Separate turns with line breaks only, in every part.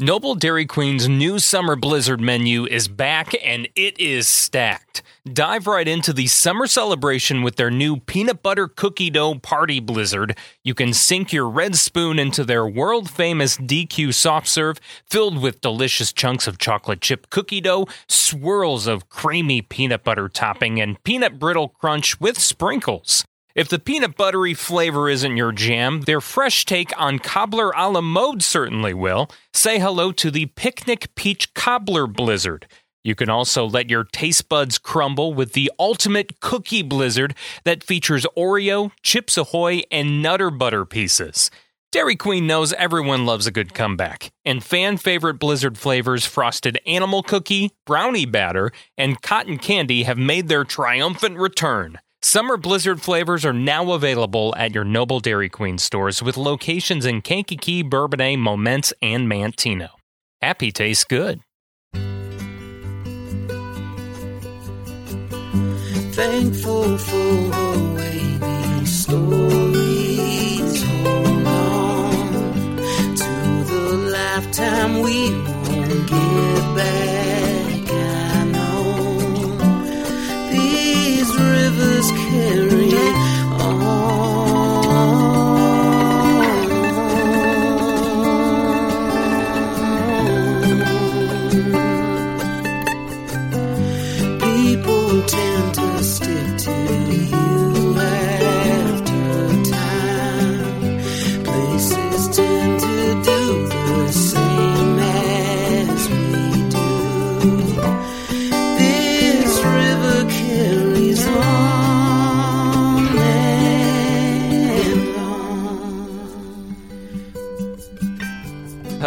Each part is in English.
Noble Dairy Queen's new summer blizzard menu is back and it is stacked. Dive right into the summer celebration with their new peanut butter cookie dough party blizzard. You can sink your red spoon into their world famous DQ soft serve filled with delicious chunks of chocolate chip cookie dough, swirls of creamy peanut butter topping, and peanut brittle crunch with sprinkles. If the peanut buttery flavor isn't your jam, their fresh take on cobbler a la mode certainly will. Say hello to the Picnic Peach Cobbler Blizzard. You can also let your taste buds crumble with the ultimate cookie blizzard that features Oreo, Chips Ahoy, and Nutter Butter pieces. Dairy Queen knows everyone loves a good comeback, and fan favorite blizzard flavors frosted animal cookie, brownie batter, and cotton candy have made their triumphant return. Summer Blizzard flavors are now available at your Noble Dairy Queen stores with locations in Kankakee, Bourbonnais, Momence, and Manteno. Happy tastes good.
Thankful for awaiting stories. Hold on to the lifetime we won't get back. Rivers carry on.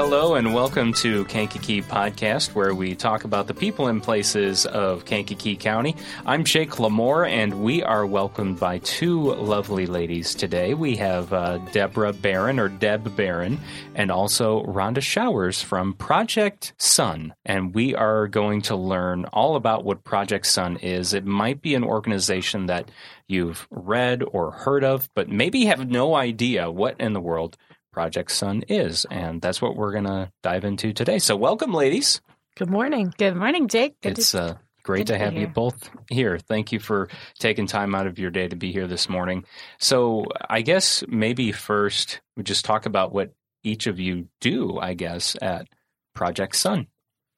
Hello and welcome to Kankakee Podcast, where we talk about the people and places of Kankakee County. I'm Jake LaMore, and we are welcomed by two lovely ladies today. We have uh, Deborah Baron, or Deb Baron, and also Rhonda Showers from Project Sun. And we are going to learn all about what Project Sun is. It might be an organization that you've read or heard of, but maybe have no idea what in the world Project Sun is. And that's what we're going to dive into today. So, welcome, ladies.
Good morning.
Good morning, Jake. Good
it's
to,
uh, great
good
to
to be
have you both here. Thank you for taking time out of your day to be here this morning. So, I guess maybe first we just talk about what each of you do, I guess, at Project Sun.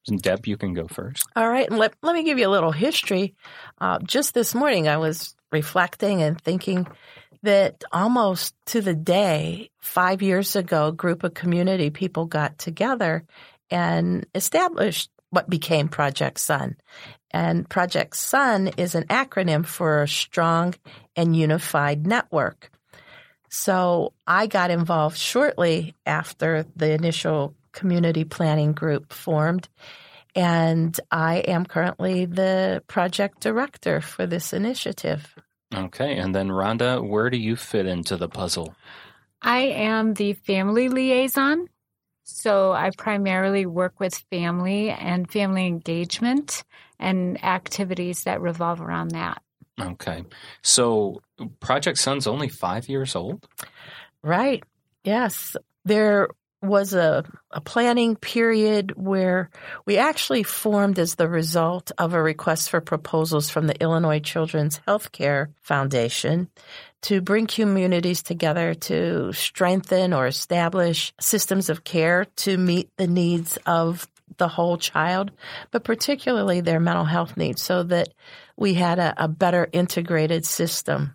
And Deb, you can go first.
All right, and let, let me give you a little history. Uh, just this morning, I was reflecting and thinking that almost to the day, five years ago, a group of community people got together and established what became Project Sun. And Project Sun is an acronym for a strong and unified network. So I got involved shortly after the initial community planning group formed. And I am currently the project director for this initiative.
Okay. And then, Rhonda, where do you fit into the puzzle?
I am the family liaison. So I primarily work with family and family engagement and activities that revolve around that.
Okay. So, Project Sun's only five years old?
Right. Yes. There was a, a planning period where we actually formed as the result of a request for proposals from the Illinois Children's Healthcare Foundation to bring communities together to strengthen or establish systems of care to meet the needs of the whole child, but particularly their mental health needs, so that we had a, a better integrated system.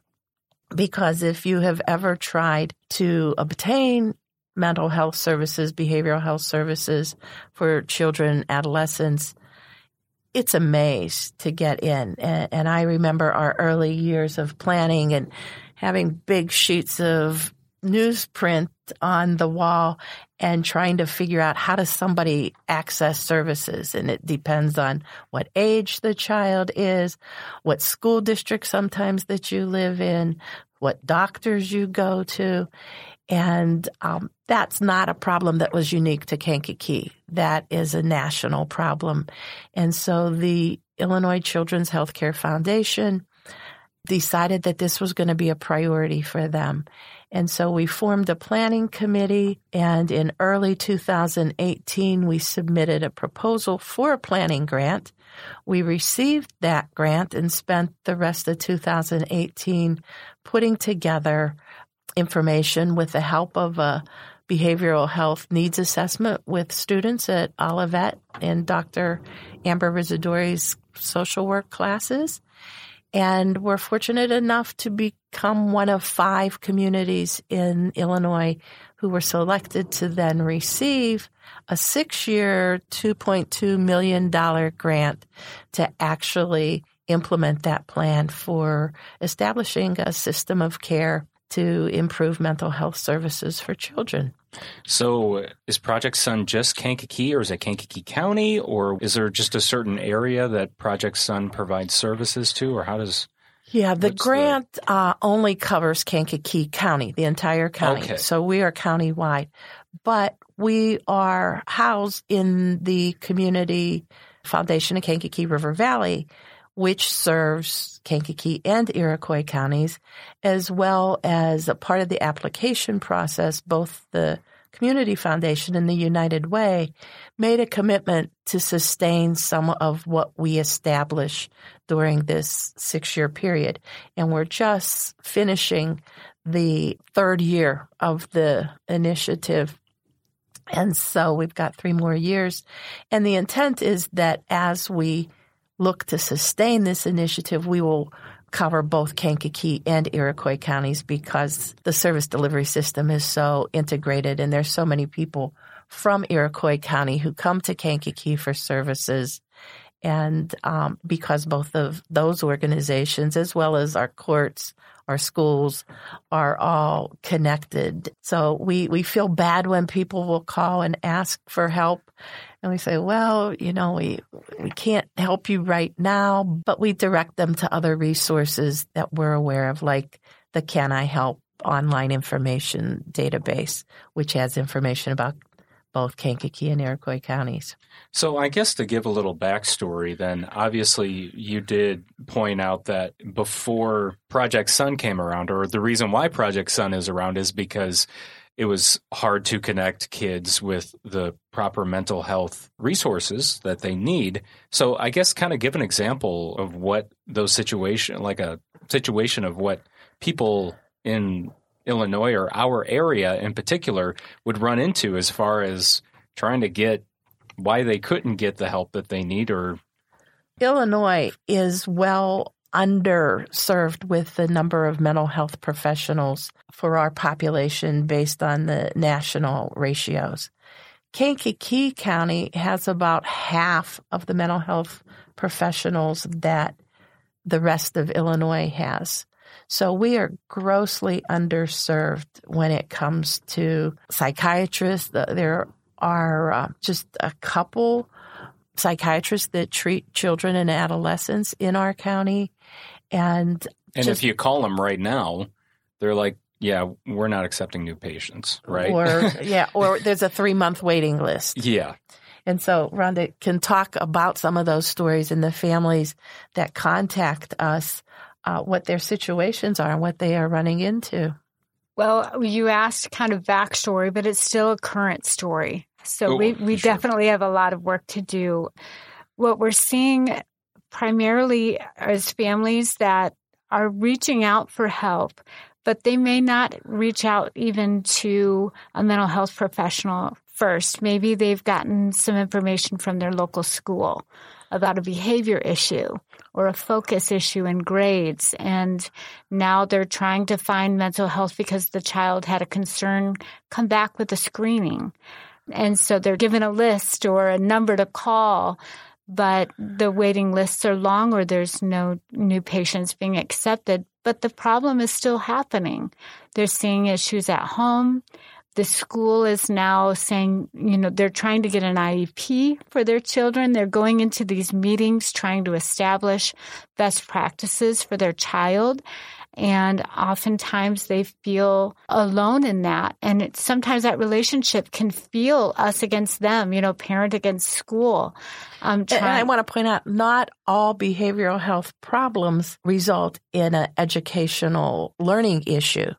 Because if you have ever tried to obtain mental health services, behavioral health services for children, adolescents, it's a maze to get in. And, and I remember our early years of planning and having big sheets of newsprint on the wall and trying to figure out how does somebody access services. And it depends on what age the child is what school district sometimes that you live in what doctors you go to. And um, that's not a problem that was unique to Kankakee. That is a national problem. And so the Illinois Children's Healthcare Foundation decided that this was going to be a priority for them. And so we formed a planning committee and in early 2018 we submitted a proposal for a planning grant. We received that grant and spent the rest of 2018 putting together information with the help of a behavioral health needs assessment with students at Olivet and Dr. Amber Rizzadori's social work classes. And we're fortunate enough to become one of five communities in Illinois who were selected to then receive a six year, $2.2 million grant to actually implement that plan for establishing a system of care to improve mental health services for children.
So, is Project Sun just Kankakee, or is it Kankakee County, or is there just a certain area that Project Sun provides services to, or how does?
Yeah, the grant uh, only covers Kankakee County, the entire county.
Okay.
So we are county-wide, but we are housed in the Community Foundation of Kankakee River Valley, which serves Kankakee and Iroquois counties, as well as a part of the application process, both the Community Foundation and the United Way made a commitment to sustain some of what we establish during this six year period. And we're just finishing the third year of the initiative. And so we've got three more years. And the intent is that as we look to sustain this initiative, we will cover both Kankakee and Iroquois counties because the service delivery system is so integrated and there's so many people from Iroquois County who come to Kankakee for services. And um, because both of those organizations, as well as our courts, our schools, are all connected. So we, we feel bad when people will call and ask for help. And we say, well, you know, we, we can't help you right now, but we direct them to other resources that we're aware of, like the Can I Help online information database, which has information about both Kankakee and Iroquois counties.
So, I guess to give a little backstory, then obviously you did point out that before Project Sun came around, or the reason why Project Sun is around is because it was hard to connect kids with the proper mental health resources that they need. So, I guess kind of give an example of what those situation, like a situation of what people in Illinois or our area in particular would run into as far as trying to get why they couldn't get the help that they need or
Illinois is well underserved with the number of mental health professionals for our population based on the national ratios. Kankakee County has about half of the mental health professionals that the rest of Illinois has. So we are grossly underserved when it comes to psychiatrists. There are uh, just a couple psychiatrists that treat children and adolescents in our county. And,
and
just,
if you call them right now, they're like, yeah, we're not accepting new patients, right?
Or, yeah, or there's a three month waiting list.
yeah.
And so Rhonda can talk about some of those stories and the families that contact us, uh, what their situations are and what they are running into.
Well, you asked kind of backstory, but it's still a current story. So
Oh,
we, we
sure.
definitely have a lot of work to do. What we're seeing primarily is families that are reaching out for help, but they may not reach out even to a mental health professional first. Maybe they've gotten some information from their local school about a behavior issue or a focus issue in grades. And now they're trying to find mental health because the child had a concern come back with a screening. And so they're given a list or a number to call, but the waiting lists are long or there's no new patients being accepted. But the problem is still happening. They're seeing issues at home. The school is now saying, you know, they're trying to get an IEP for their children. They're going into these meetings trying to establish best practices for their child. And oftentimes they feel alone in that. And it, sometimes that relationship can feel us against them, you know, parent against school. Um,
And I want to point out not all behavioral health problems result in an educational learning issue.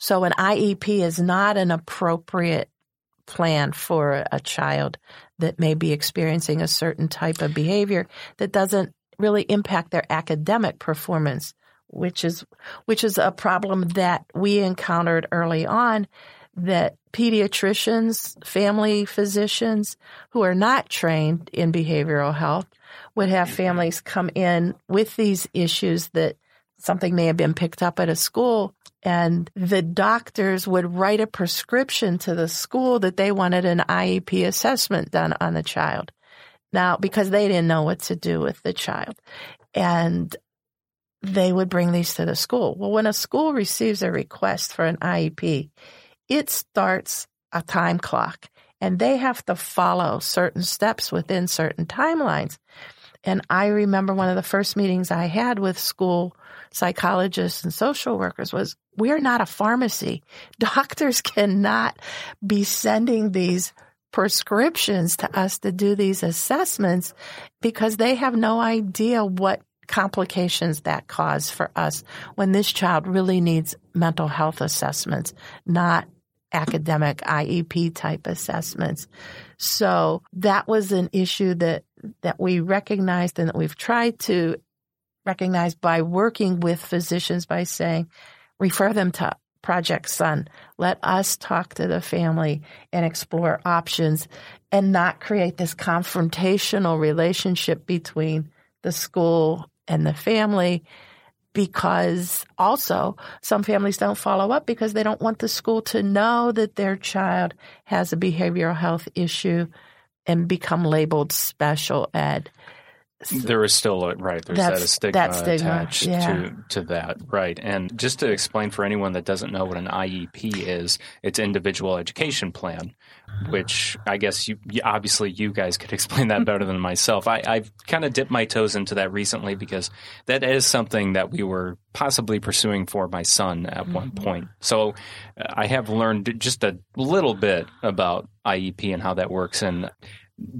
So an IEP is not an appropriate plan for a child that may be experiencing a certain type of behavior that doesn't really impact their academic performance, which is which is a problem that we encountered early on that pediatricians, family physicians who are not trained in behavioral health would have families come in with these issues that something may have been picked up at a school and the doctors would write a prescription to the school that they wanted an IEP assessment done on the child. Now, because they didn't know what to do with the child. And they would bring these to the school. Well, when a school receives a request for an IEP, it starts a time clock and they have to follow certain steps within certain timelines. And I remember one of the first meetings I had with school psychologists and social workers was we're not a pharmacy. Doctors cannot be sending these prescriptions to us to do these assessments because they have no idea what complications that cause for us when this child really needs mental health assessments, not academic IEP type assessments. So that was an issue that, that we recognized and that we've tried to recognize by working with physicians by saying, refer them to Project Sun. Let us talk to the family and explore options and not create this confrontational relationship between the school and the family because also some families don't follow up because they don't want the school to know that their child has a behavioral health issue and become labeled special ed.
There is still a right. There's that stigma,
that stigma,
attached
yeah.
to to that, right? And just to explain for anyone that doesn't know what an IEP is, it's individual education plan, which I guess you obviously you guys could explain that better than myself. I, I've kind of dipped my toes into that recently because that is something that we were possibly pursuing for my son at one point. So uh, I have learned just a little bit about IEP and how that works and.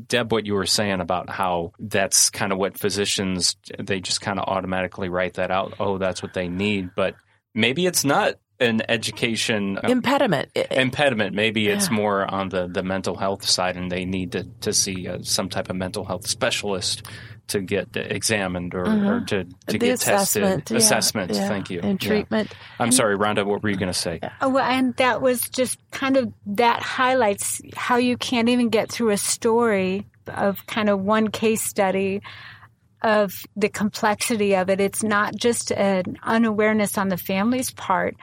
Deb, what you were saying about how that's kind of what physicians they just kind of automatically write that out. Oh, that's what they need, but maybe it's not an education uh,
Impediment.
impediment. Maybe it's more on the, the mental health side, and they need to to see uh, some type of mental health specialist to get examined or, or to, to
Mm-hmm. the
get
assessment.
tested.
yeah,
Assessments.
yeah,
Thank you.
And
Yeah.
treatment.
I'm sorry, Rhonda. What were you going to say?
Oh, well, and that was just kind of that highlights how you can't even get through a story of kind of one case study of the complexity of it. It's not just an unawareness on the family's part.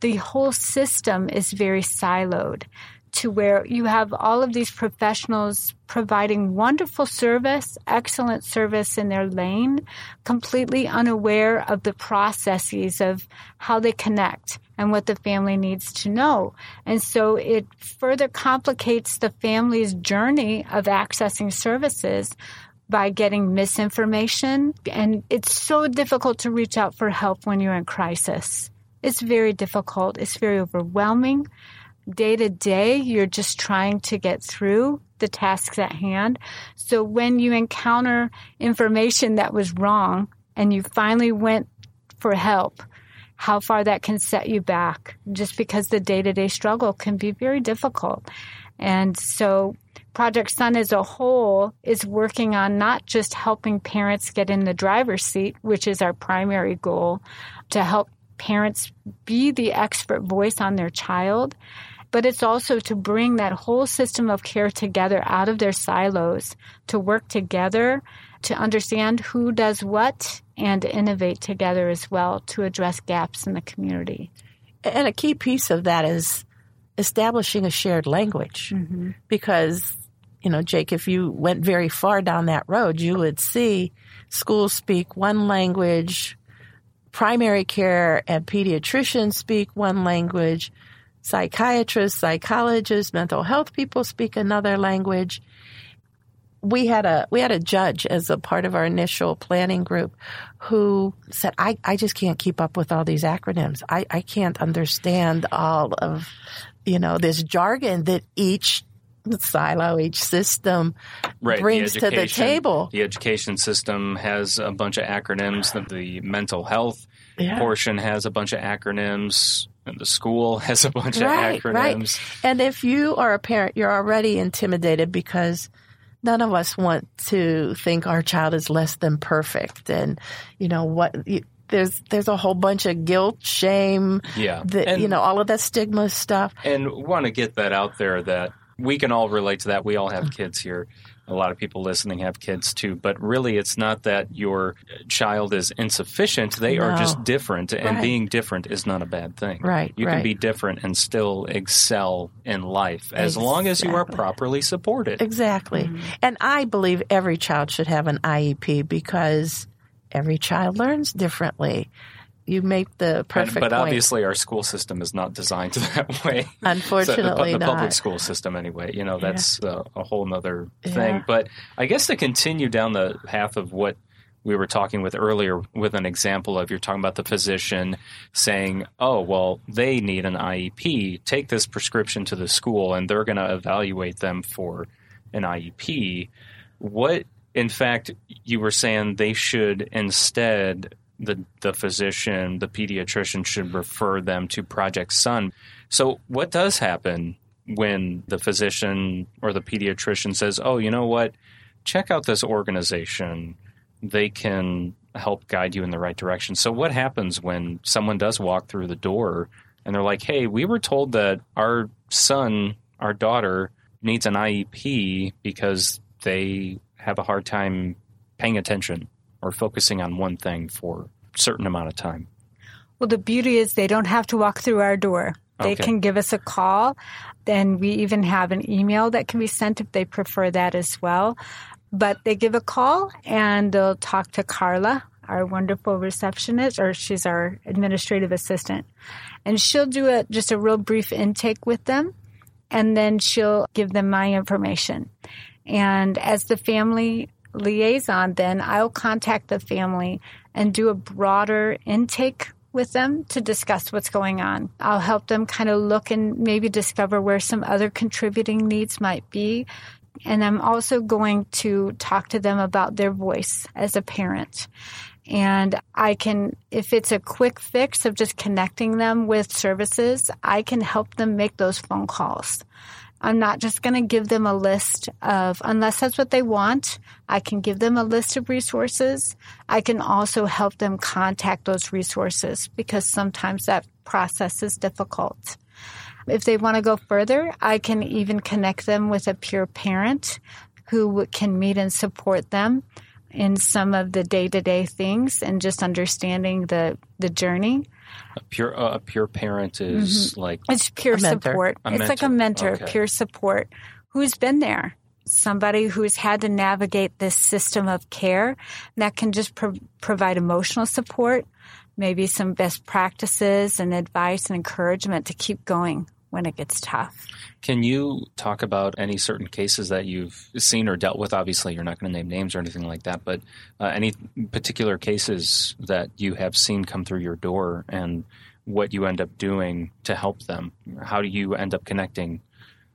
The whole system is very siloed to where you have all of these professionals providing wonderful service, excellent service in their lane, completely unaware of the processes of how they connect and what the family needs to know. And so it further complicates the family's journey of accessing services by getting misinformation. And it's so difficult to reach out for help when you're in crisis. It's very difficult. It's very overwhelming. Day to day, you're just trying to get through the tasks at hand. So when you encounter information that was wrong and you finally went for help, how far that can set you back just because the day to day struggle can be very difficult. And so Project Sun as a whole is working on not just helping parents get in the driver's seat, which is our primary goal, to help parents be the expert voice on their child, but it's also to bring that whole system of care together out of their silos, to work together, to understand who does what, and innovate together as well to address gaps in the community.
And a key piece of that is establishing a shared language. Mm-hmm. Because, you know, Jake, if you went very far down that road, you would see schools speak one language, primary care and pediatricians speak one language, psychiatrists, psychologists, mental health people speak another language. We had a we had a judge as a part of our initial planning group who said, I, I just can't keep up with all these acronyms. I, I can't understand all of you know, this jargon that each silo, each system
Right, the
brings to the table.
The education system has a bunch of acronyms. The, the mental health
Yeah.
portion has a bunch of acronyms. And the school has a bunch
Right,
of
right.
acronyms.
And if you are a parent, you're already intimidated because none of us want to think our child is less than perfect. And, you know, what, you, there's, there's a whole bunch of guilt, shame,
Yeah.
the,
and,
you know, all of that stigma stuff.
and want to get that out there that we can all relate to that. We all have kids here. A lot of people listening have kids too, but really it's not that your child is insufficient. They are just different, and
Right.
being different is not a bad thing.
Right,
You can be different and still excel in life as long as you are properly supported.
Exactly. Mm-hmm. And I believe every child should have an IEP because every child learns differently. You make the perfect
but
point.
obviously, our school system is not designed that way. So the,
Unfortunately,
the public school system, anyway. You know, that's a, a whole nother
Yeah.
thing. But I guess to continue down the path of what we were talking with earlier, with an example of you're talking about the physician saying, "Oh, well, they need an IEP. Take this prescription to the school, and they're going to evaluate them for an IEP." What, in fact, you were saying they should instead the the physician, the pediatrician should refer them to Project Sun. So what does happen when the physician or the pediatrician says, "Oh, you know what? Check out this organization. They can help guide you in the right direction." So what happens when someone does walk through the door and they're like, "Hey, we were told that our son, our daughter needs an IEP because they have a hard time paying attention or focusing on one thing for a certain amount of time."
Well, the beauty is they don't have to walk through our door. They
Okay.
can give us a call. Then we even have an email that can be sent if they prefer that as well. But they give a call and they'll talk to Carla, our wonderful receptionist, or she's our administrative assistant. And she'll do a, just a real brief intake with them. And then she'll give them my information. And as the family liaison, then I'll contact the family and do a broader intake with them to discuss what's going on. I'll help them kind of look and maybe discover where some other contributing needs might be. And I'm also going to talk to them about their voice as a parent. And I can, if it's a quick fix of just connecting them with services, I can help them make those phone calls. I'm not just going to give them a list of, unless that's what they want, I can give them a list of resources. I can also help them contact those resources because sometimes that process is difficult. If they want to go further, I can even connect them with a peer parent who can meet and support them in some of the day-to-day things and just understanding the the journey.
A pure a pure parent is mm-hmm. like
It's peer
A
support. It's like a
mentor.
mentor,
Okay.
peer support, who's been there. Somebody who's had to navigate this system of care that can just pro- provide emotional support, maybe some best practices and advice and encouragement to keep going when it gets tough.
Can you talk about any certain cases that you've seen or dealt with? Obviously, you're not going to name names or anything like that, but uh, any particular cases that you have seen come through your door and what you end up doing to help them? How do you end up connecting?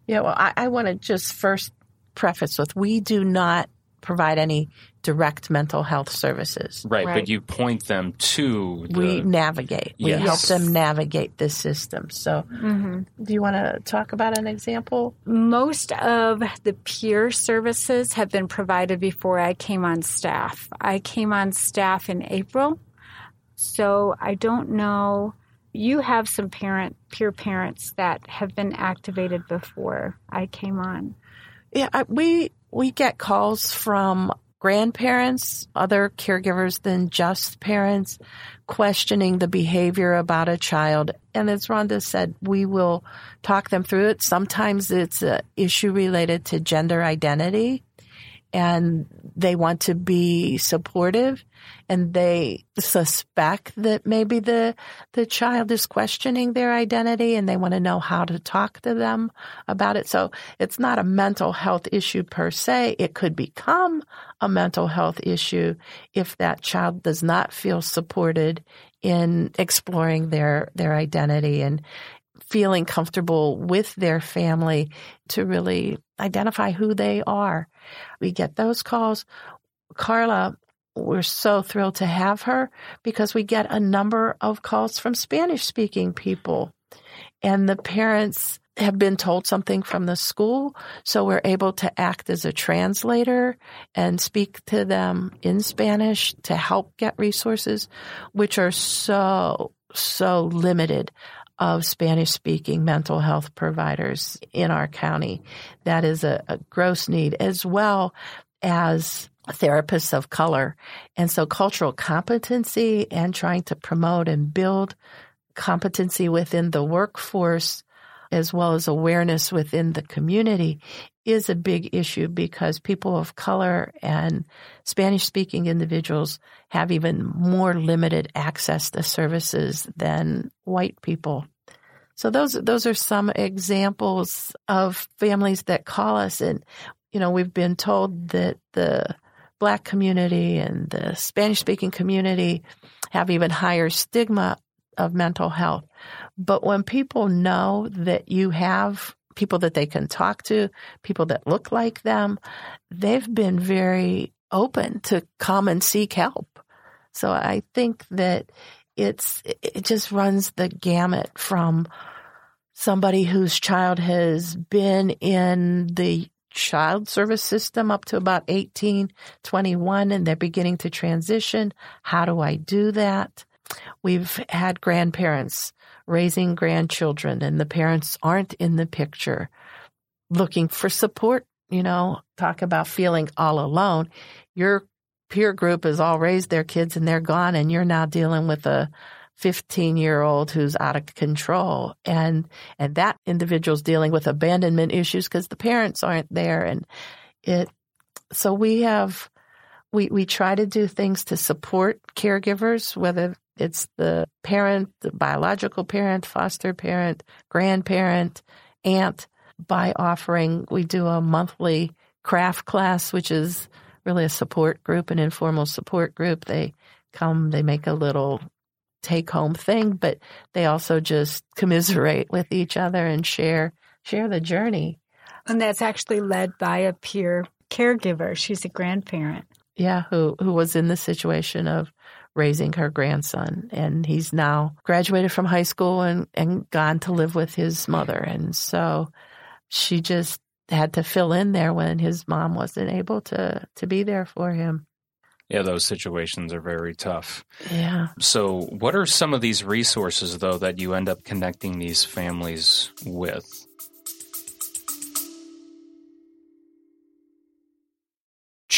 Yeah, well, I, I want to just first preface with we do not provide any direct mental health services.
Right,
Right.
but you point them to the,
We navigate. We help them navigate this system. So,
Mm-hmm.
do you want to talk about an example?
Most of the peer services have been provided before I came on staff. I came on staff in April, so I don't know. You have some parent peer parents that have been activated before I came on.
Yeah, I, we we get calls from grandparents, other caregivers than just parents, questioning the behavior about a child. And as Rhonda said, we will talk them through it. Sometimes it's an issue related to gender identity, and they want to be supportive, and they suspect that maybe the the child is questioning their identity, and they want to know how to talk to them about it. So it's not a mental health issue per se. It could become a mental health issue if that child does not feel supported in exploring their their identity and feeling comfortable with their family to really identify who they are. We get those calls. Carla, we're so thrilled to have her because we get a number of calls from Spanish speaking people and the parents have been told something from the school, so we're able to act as a translator and speak to them in Spanish to help get resources, which are so, so limited of Spanish speaking mental health providers in our county. That is a, a gross need as well as therapists of color. And so cultural competency and trying to promote and build competency within the workforce as well as awareness within the community is a big issue because people of color and Spanish speaking individuals have even more limited access to services than white people. So those those are some examples of families that call us and you know we've been told that the black community and the Spanish speaking community have even higher stigma of mental health. But when people know that you have people that they can talk to, people that look like them, they've been very open to come and seek help. So I think that it's, it just runs the gamut from somebody whose child has been in the child service system up to about 18, 21, and they're beginning to transition. How do I do that? We've had grandparents raising grandchildren and the parents aren't in the picture looking for support, you know, talk about feeling all alone. Your peer group has all raised their kids and they're gone and you're now dealing with a 15 year old who's out of control and and that individual's dealing with abandonment issues because the parents aren't there and it so we have we we try to do things to support caregivers whether it's the parent, the biological parent, foster parent, grandparent, aunt by offering, we do a monthly craft class, which is really a support group, an informal support group. They come, they make a little take home thing, but they also just commiserate with each other and share, share the journey.
And that's actually led by a peer caregiver. She's a grandparent.
Yeah, who, who was in the situation of raising her grandson. And he's now graduated from high school and, and gone to live with his mother. And so she just had to fill in there when his mom wasn't able to, to be there for him.
Yeah, those situations are very tough.
Yeah.
So, what are some of these resources, though, that you end up connecting these families with?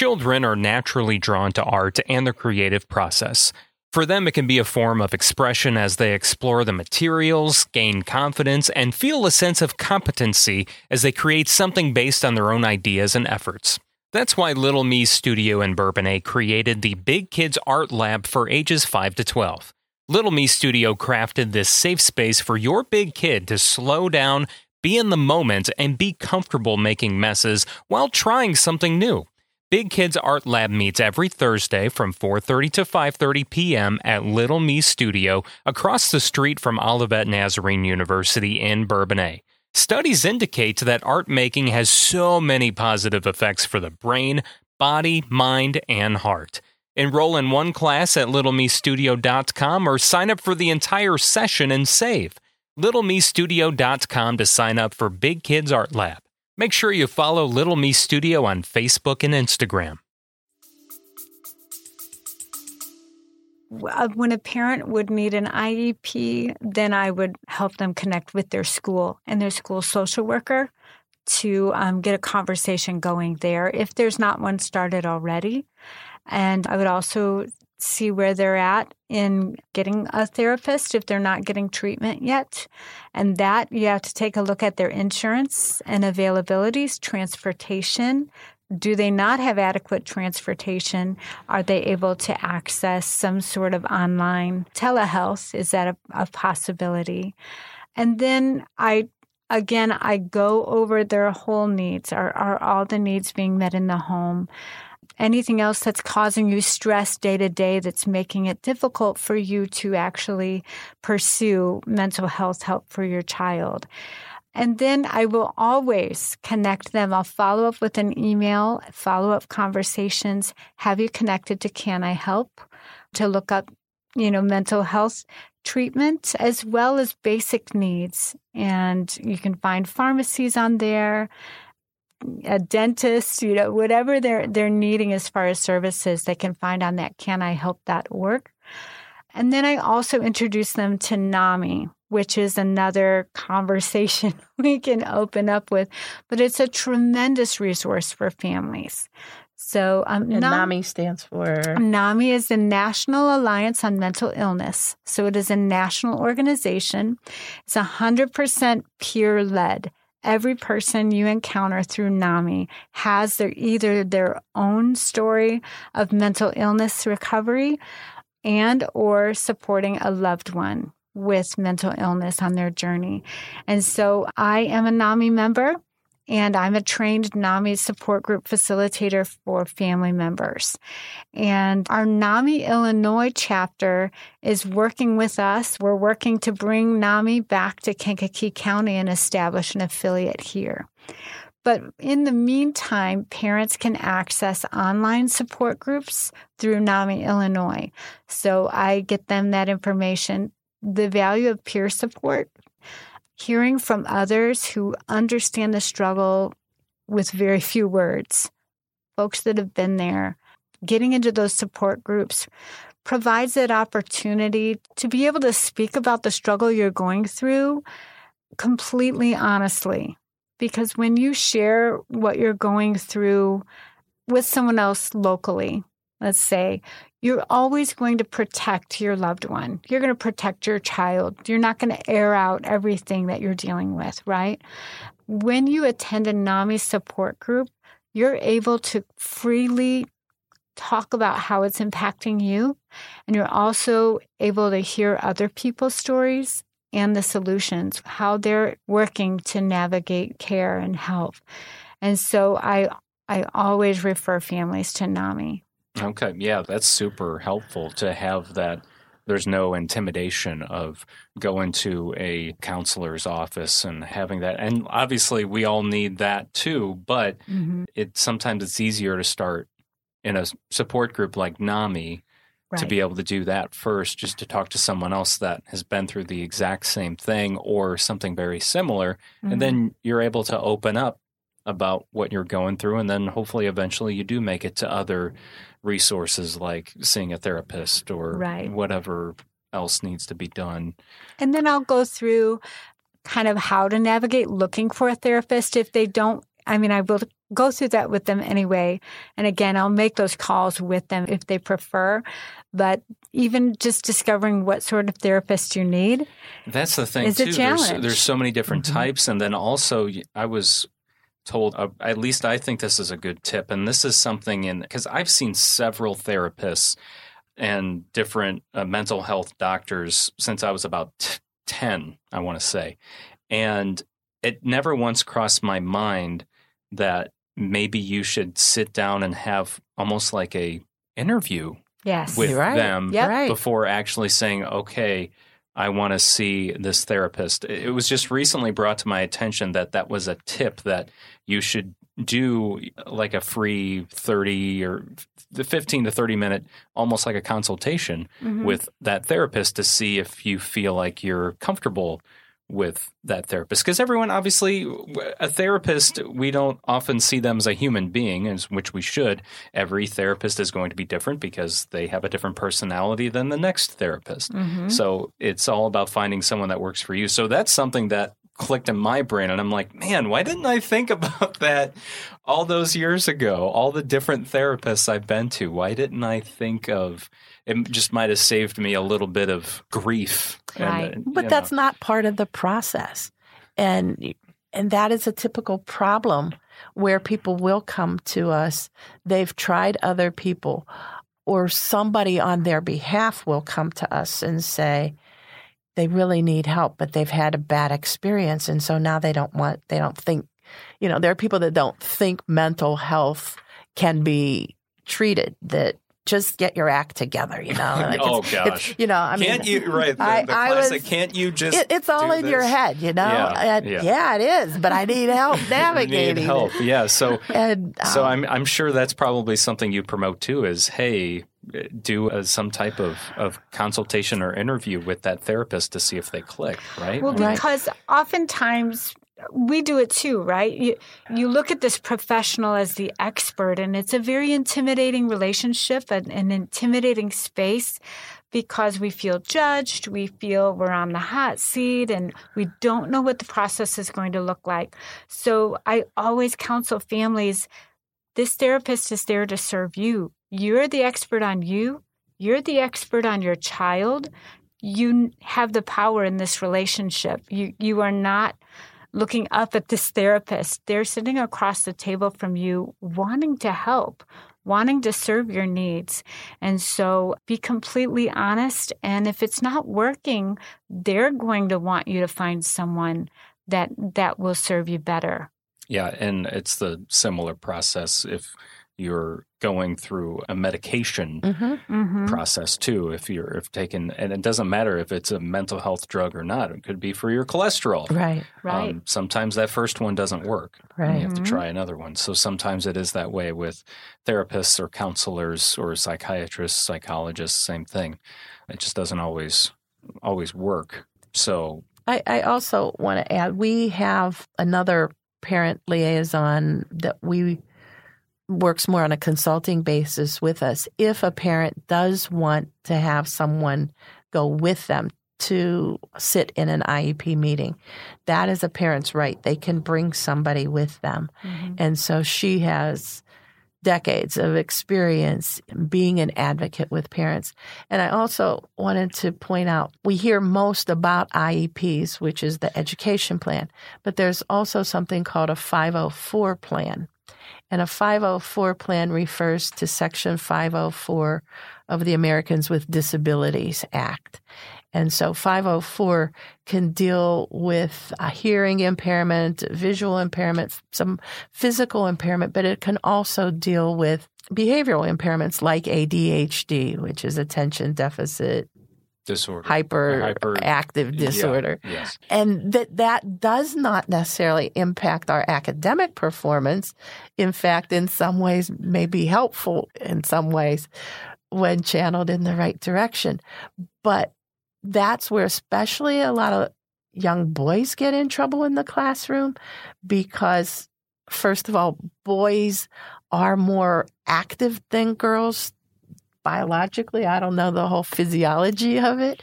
Children are naturally drawn to art and the creative process. For them, it can be a form of expression as they explore the materials, gain confidence, and feel a sense of competency as they create something based on their own ideas and efforts. That's why Little Me Studio in Bourbonnais created the Big Kids Art Lab for ages 5 to 12. Little Me Studio crafted this safe space for your big kid to slow down, be in the moment, and be comfortable making messes while trying something new. Big Kids Art Lab meets every Thursday from 4:30 to 5:30 p.m. at Little Me Studio across the street from Olivet Nazarene University in Bourbonnais. Studies indicate that art making has so many positive effects for the brain, body, mind, and heart. Enroll in one class at littlemestudio.com or sign up for the entire session and save. littlemestudio.com to sign up for Big Kids Art Lab. Make sure you follow Little Me Studio on Facebook and Instagram.
Uh, when a parent would need an IEP, then I would help them connect with their school and their school social worker to um, get a conversation going there if there's not one started already. And I would also see where they're at in getting a therapist if they're not getting treatment yet. And that you have to take a look at their insurance and availabilities, transportation. Do they not have adequate transportation? Are they able to access some sort of online telehealth? Is that a, a possibility? And then I again, I go over their whole needs. Are, are all the needs being met in the home? Anything else that's causing you stress day to day that's making it difficult for you to actually pursue mental health help for your child. And then I will always connect them. I'll follow up with an email, follow up conversations, have you connected to Can I Help to look up you know, mental health treatment as well as basic needs. And you can find pharmacies on there, a dentist, you know, whatever they're they're needing as far as services they can find on that canihelp.org. And then I also introduce them to NAMI, which is another conversation we can open up with, but it's a tremendous resource for families. So, um,
And
Nam-
NAMI stands for
NAMI is the National Alliance on Mental Illness. So it is a national organization. It's 100% peer led. Every person you encounter through NAMI has their either their own story of mental illness recovery and or supporting a loved one with mental illness on their journey. And so I am a NAMI member and I'm a trained NAMI support group facilitator for family members. And our NAMI Illinois chapter is working with us. We're working to bring NAMI back to Kankakee County and establish an affiliate here. But in the meantime, parents can access online support groups through NAMI Illinois. So I get them that information. The value of peer support hearing from others who understand the struggle with very few words, folks that have been there, getting into those support groups provides that opportunity to be able to speak about the struggle you're going through completely honestly. Because when you share what you're going through with someone else locally, let's say, you're always going to protect your loved one. You're going to protect your child. You're not going to air out everything that you're dealing with, right? When you attend a NAMI support group, you're able to freely talk about how it's impacting you. And you're also able to hear other people's stories and the solutions, how they're working to navigate care and health. And so I I always refer families to NAMI.
Okay, yeah, that's super helpful to have that. There's no intimidation of going to a counselor's office and having that. And obviously, we all need that too. But it sometimes it's easier to start in a support group like NAMI to be able to do that first, just to talk to someone else that has been through the exact same thing or something very similar,
Mhm.
and then you're able to open up about what you're going through, and then hopefully eventually you do make it to other resources like seeing a therapist or
Right.
whatever else needs to be done.
And then I'll go through kind of how to navigate looking for a therapist if they don't. I mean, I will go through that with them anyway. And again, I'll make those calls with them if they prefer. But even just discovering what sort of therapist you need.
That's the thing
It's a
too. There's,
challenge.
there's so many different
Mhm.
types, and then also I was told. Uh, at least I think this is a good tip, and this is something in because I've seen several therapists and different uh, mental health doctors since I was about t- ten. I want to say, and it never once crossed my mind that maybe you should sit down and have almost like a interview
Yes.
with
right.
them
Yep.
Right.
before actually saying, okay, I want to see this therapist. It was just recently brought to my attention that that was a tip that you should do like a free 30 or the 15 to 30 minute, almost like a consultation
Mhm.
with that therapist to see if you feel like you're comfortable with that therapist because everyone obviously a therapist we don't often see them as a human being as which we should every therapist is going to be different because they have a different personality than the next therapist
Mhm.
so it's all about finding someone that works for you so that's something that clicked in my brain and i'm like man why didn't i think about that all those years ago all the different therapists i've been to why didn't i think of it just might have saved me a little bit of grief and,
Right.
uh,
But that's
know.
not part of the process. And and that is a typical problem where people will come to us. They've tried other people or somebody on their behalf will come to us and say they really need help, but they've had a bad experience and so now they don't want they don't think you know, there are people that don't think mental health can be treated that just get your act together, you know. Like
Oh,
it's-
gosh.
it's, you know, I mean,
can't you right the,
I-
the
I was-
can't you just
it, it's all
do
in your head, you know.
Yeah,
And,
yeah.
yeah. it is, but I need help navigating.
need help yeah so
And
so
um,
I'm I'm sure that's probably something you promote too is hey uh, do uh, some type of, of consultation or interview with that therapist to see if they click, right?
Well,
Right.
because oftentimes we do it too, right? You, you look at this professional as the expert, and it's a very intimidating relationship, an, an intimidating space because we feel judged, we feel we're on the hot seat, and we don't know what the process is going to look like. So I always counsel families this therapist is there to serve you. You're the expert on you, you're the expert on your child you have the power in this relationship. You you are not looking up at this therapist. They're sitting across the table from you wanting to help, wanting to serve your needs. And so be completely honest and if it's not working, they're going to want you to find someone that that will serve you better.
Yeah, and it's the similar process if you're going through a medication
hmm
Mhm.
process too. If you're if taken, and it doesn't matter if it's a mental health drug or not. It could be for your cholesterol.
Right,
Right.
Um, sometimes that first one doesn't work. and
right.
You have to
Mhm.
try another one. So sometimes it is that way with therapists or counselors or psychiatrists, psychologists. Same thing. It just doesn't always always work. So
I, I also want to add we have another parent liaison that we works more on a consulting basis with us. If a parent does want to have someone go with them to sit in an IEP meeting, that is a parent's right. They can bring somebody with them.
Mhm.
And so she has decades of experience being an advocate with parents. And I also wanted to point out we hear most about IEPs, which is the education plan, but there's also something called a 504 plan. And a 504 plan refers to Section 504 of the Americans with Disabilities Act. And so 504 can deal with a hearing impairment, visual impairment, some physical impairment, but it can also deal with behavioral impairments like ADHD, which is attention deficit
disorder, hyper
hyperactive
Yeah,
disorder.
yes.
And that that does not necessarily impact our academic performance. In fact, in some ways may be helpful in some ways when channeled in the right direction. But that's where especially a lot of young boys get in trouble in the classroom because first of all, boys are more active than girls biologically. I don't know the whole physiology of it.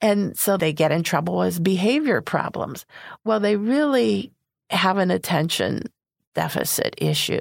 And so they get in trouble as behavior problems. Well, they really have an attention deficit issue,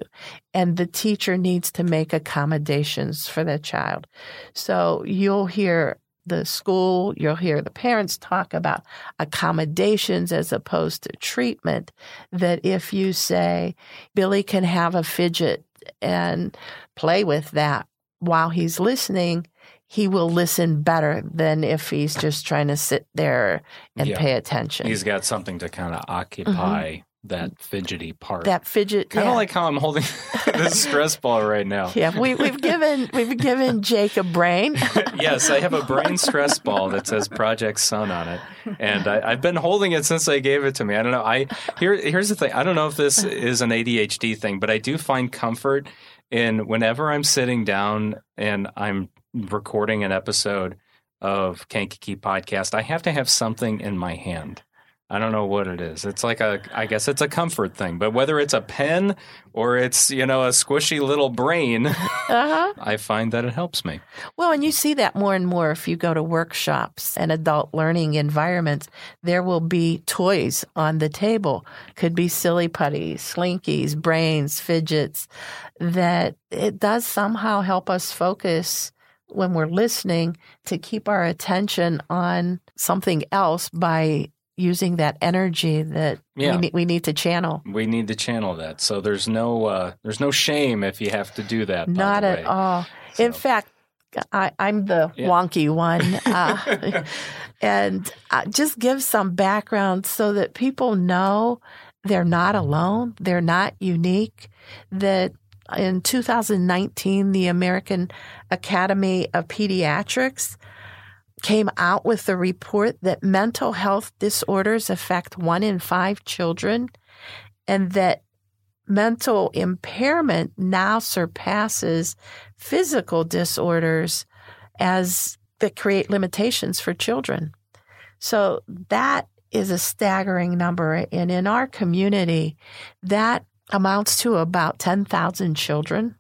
and the teacher needs to make accommodations for the child. So you'll hear the school, you'll hear the parents talk about accommodations as opposed to treatment. That if you say, Billy can have a fidget and play with that while he's listening, he will listen better than if he's just trying to sit there and
Yeah.
pay attention.
He's got something to kind of mm-hmm. occupy that fidgety part.
that fidget,
kind of
yeah.
like how I'm holding this stress ball right now.
yeah, we, we've given we've given Jake a brain.
yes, I have a brain stress ball that says Project Sun on it, and I, I've been holding it since they gave it to me. I don't know. I here here's the thing. I don't know if this is an ADHD thing, but I do find comfort in whenever I'm sitting down and I'm recording an episode of Kankakee podcast. I have to have something in my hand. I don't know what it is. It's like a, I guess it's a comfort thing. But whether it's a pen or it's you know a squishy little brain,
Uh-huh.
I find that it helps me.
Well, and you see that more and more if you go to workshops and adult learning environments. There will be toys on the table. Could be silly putties, slinkies, brains, fidgets. That it does somehow help us focus when we're listening to keep our attention on something else by using that energy that
Yeah.
we, need, we need to channel.
We need to channel that. So there's no uh, there's no shame if you have to do that. by
Not at all. In fact, I, I'm the
Yeah.
wonky one. Uh, and uh, just give some background so that people know they're not alone, they're not unique, that in 2019, the American Academy of Pediatrics came out with the report that mental health disorders affect one in five children and that mental impairment now surpasses physical disorders as that create limitations for children. So that is a staggering number. And in our community, that amounts to about 10,000 children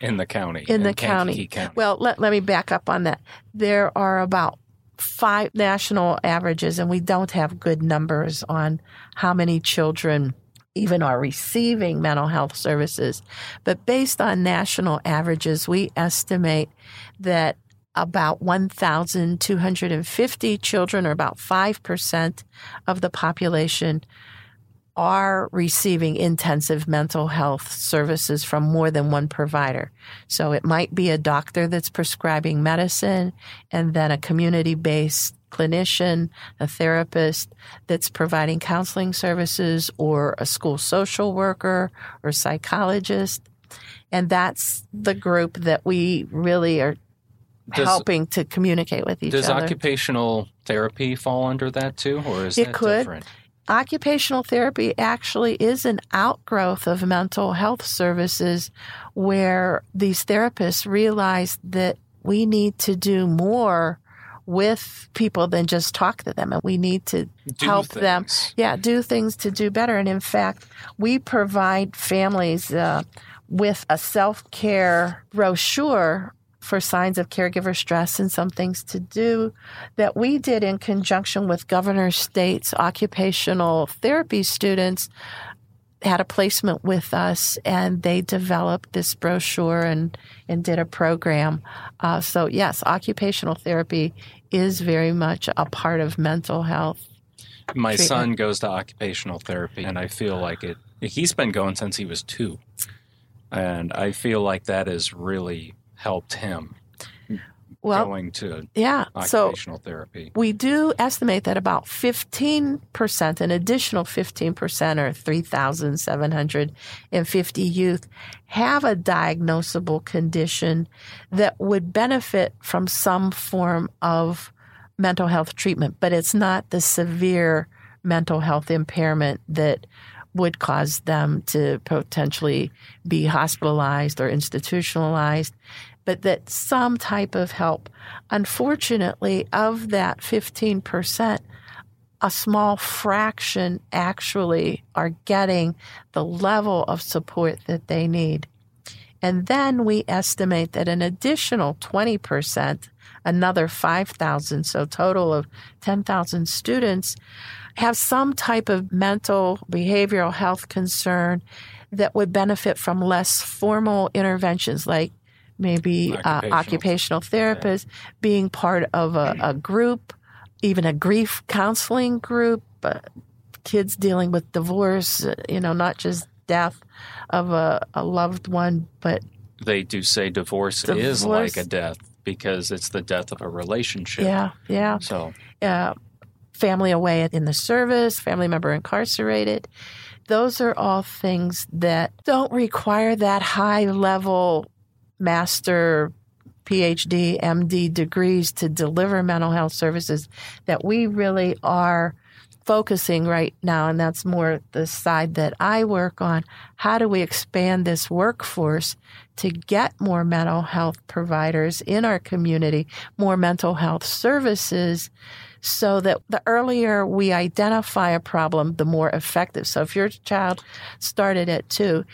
in the county.
in the county.
County.
Well, let, let me back up on that. There are about five national averages, and we don't have good numbers on how many children even are receiving mental health services. But based on national averages, we estimate that about 1,250 children, or about 5% of the population, are receiving intensive mental health services from more than one provider. So it might be a doctor that's prescribing medicine and then a community based clinician, a therapist that's providing counseling services or a school social worker or psychologist. And that's the group that we really are
Does-
helping to communicate with each
Does
other.
Does occupational therapy fall under that too, or is
It
that
could.
different?
Occupational therapy actually is an outgrowth of mental health services where these therapists realize that we need to do more with people than just talk to them and we need to
Do
help them. yeah do things to do better. And in fact we provide families uh, with a self-care brochure for signs of caregiver stress and some things to do that we did in conjunction with Governors State's occupational therapy students had a placement with us and they developed this brochure and, and did a program. Uh, so yes, occupational therapy is very much a part of mental health.
My
treatment.
son goes to occupational therapy, and I feel like it. He's been going since he was two, and I feel like that is really helped him
Well,
going to
yeah. So
occupational therapy.
we do estimate that about 15%, an additional 15% or 3,750 youth have a diagnosable condition that would benefit from some form of mental health treatment, but it's not the severe mental health impairment that would cause them to potentially be hospitalized or institutionalized, but that some type of help. Unfortunately, of that 15%, a small fraction actually are getting the level of support that they need. And then we estimate that an additional 20%, another 5,000, so total of 10,000 students, have some type of mental behavioral health concern that would benefit from less formal interventions like maybe
Occupational.
uh, occupational therapist, being part of a, a group, even a grief counseling group, uh, kids dealing with divorce, uh, you know, not just death of a, a loved one, but
They do say divorce, is like a death because it's the death of a relationship.
yeah, yeah.
So
uh, family away in the service, family member incarcerated. Those are all things that don't require that high level master PhD, MD degrees to deliver mental health services that we really are focusing right now. And that's more the side that I work on. How do we expand this workforce to get more mental health providers in our community, more mental health services? so that the earlier we identify a problem, the more effective. So if your child started at two,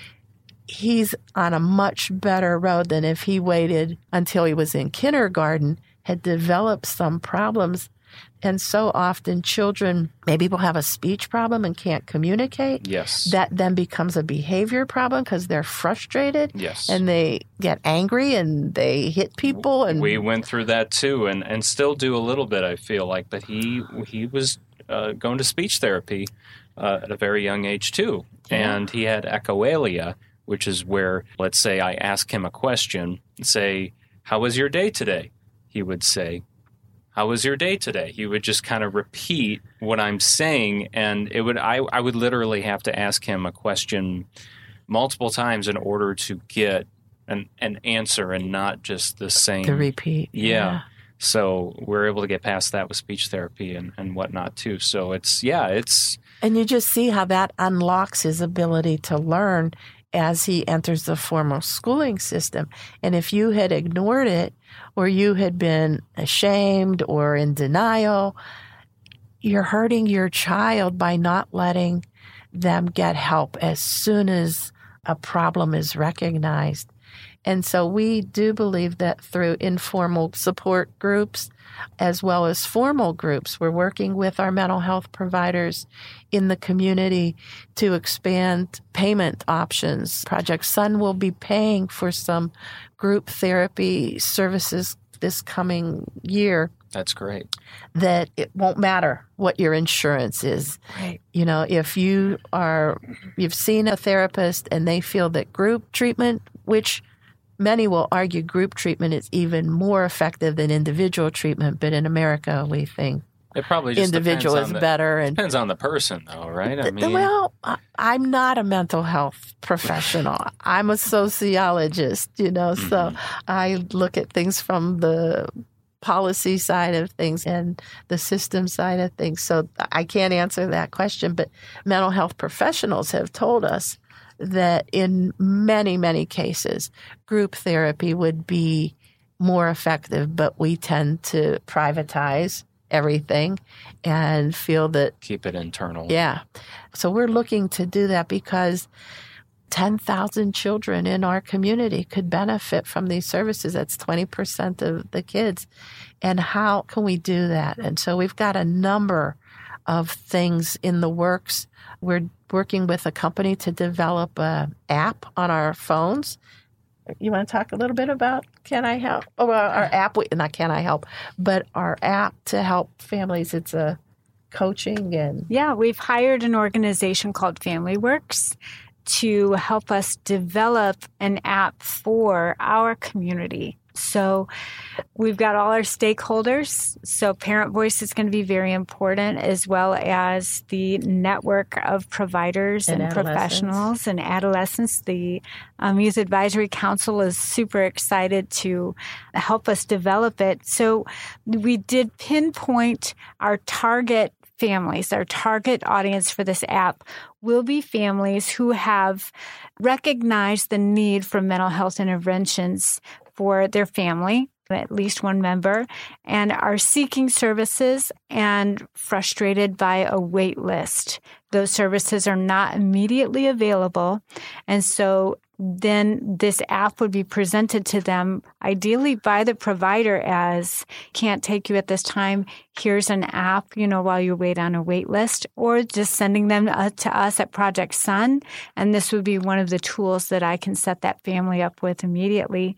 he's on a much better road than if he waited until he was in kindergarten, had developed some problems. And so often children maybe will have a speech problem and can't communicate.
yes,
That then becomes a behavior problem because they're frustrated
yes,
and they get angry and they hit people and
we went through that too, and and still do a little bit. I feel like, but he he was uh, going to speech therapy uh, at a very young age too,
Yeah.
and he had echolalia, which is where let's say I ask him a question, say, "How was your day today?" He would say. How was your day today? He would just kind of repeat what I'm saying, and it would I, I would literally have to ask him a question multiple times in order to get an, an answer and not just the same
to repeat.
Yeah. So we're able to get past that with speech therapy and, and whatnot too. So it's yeah, it's
And you just see how that unlocks his ability to learn as he enters the formal schooling system. And if you had ignored it or you had been ashamed or in denial, you're hurting your child by not letting them get help as soon as a problem is recognized. And so we do believe that through informal support groups as well as formal groups, we're working with our mental health providers in the community to expand payment options. Project Sun will be paying for some group therapy services this coming year
that's great.
that it won't matter what your insurance is.
Right.
You know, if you are, you've seen a therapist and they feel that group treatment, which many will argue group treatment is even more effective than individual treatment, but in America, we think
It probably just
individual is
the,
better. And
Depends on the person, though, right? I mean,
well, I'm not a mental health professional. I'm a sociologist, you know, so
Mm-hmm.
I look at things from the policy side of things and the system side of things. So I can't answer that question, but mental health professionals have told us that in many, many cases, group therapy would be more effective, but we tend to privatize everything and feel that
keep it internal.
yeah. So we're looking to do that because 10,000 children in our community could benefit from these services. That's 20% of the kids. And how can we do that? And so we've got a number of things in the works. We're working with a company to develop a app on our phones. You want to talk a little bit about Can I Help? Oh, well, our app, not Can I Help, but our app to help families. It's a coaching and
Yeah, we've hired an organization called Family Works to help us develop an app for our community. So we've got all our stakeholders. So parent voice is going to be very important, as well as the network of providers
And
and, professionals and adolescents. The um, Youth Advisory Council is super excited to help us develop it. So we did pinpoint our target families, our target audience for this app will be families who have recognized the need for mental health interventions for their family, at least one member, and are seeking services and frustrated by a wait list. Those services are not immediately available. And so then this app would be presented to them ideally by the provider as can't take you at this time here's an app you know while you wait on a wait list or just sending them to us at project sun and this would be one of the tools that i can set that family up with immediately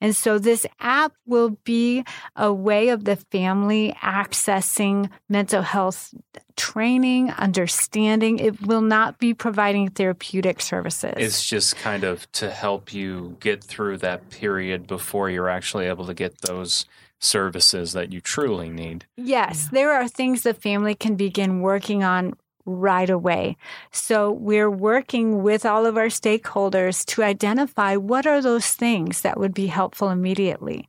and so this app will be a way of the family accessing mental health training, understanding. It will not be providing therapeutic services.
It's just kind of to help you get through that period before you're actually able to get those services that you truly need.
Yes, there are things the family can begin working on right away. So we're working with all of our stakeholders to identify what are those things that would be helpful immediately.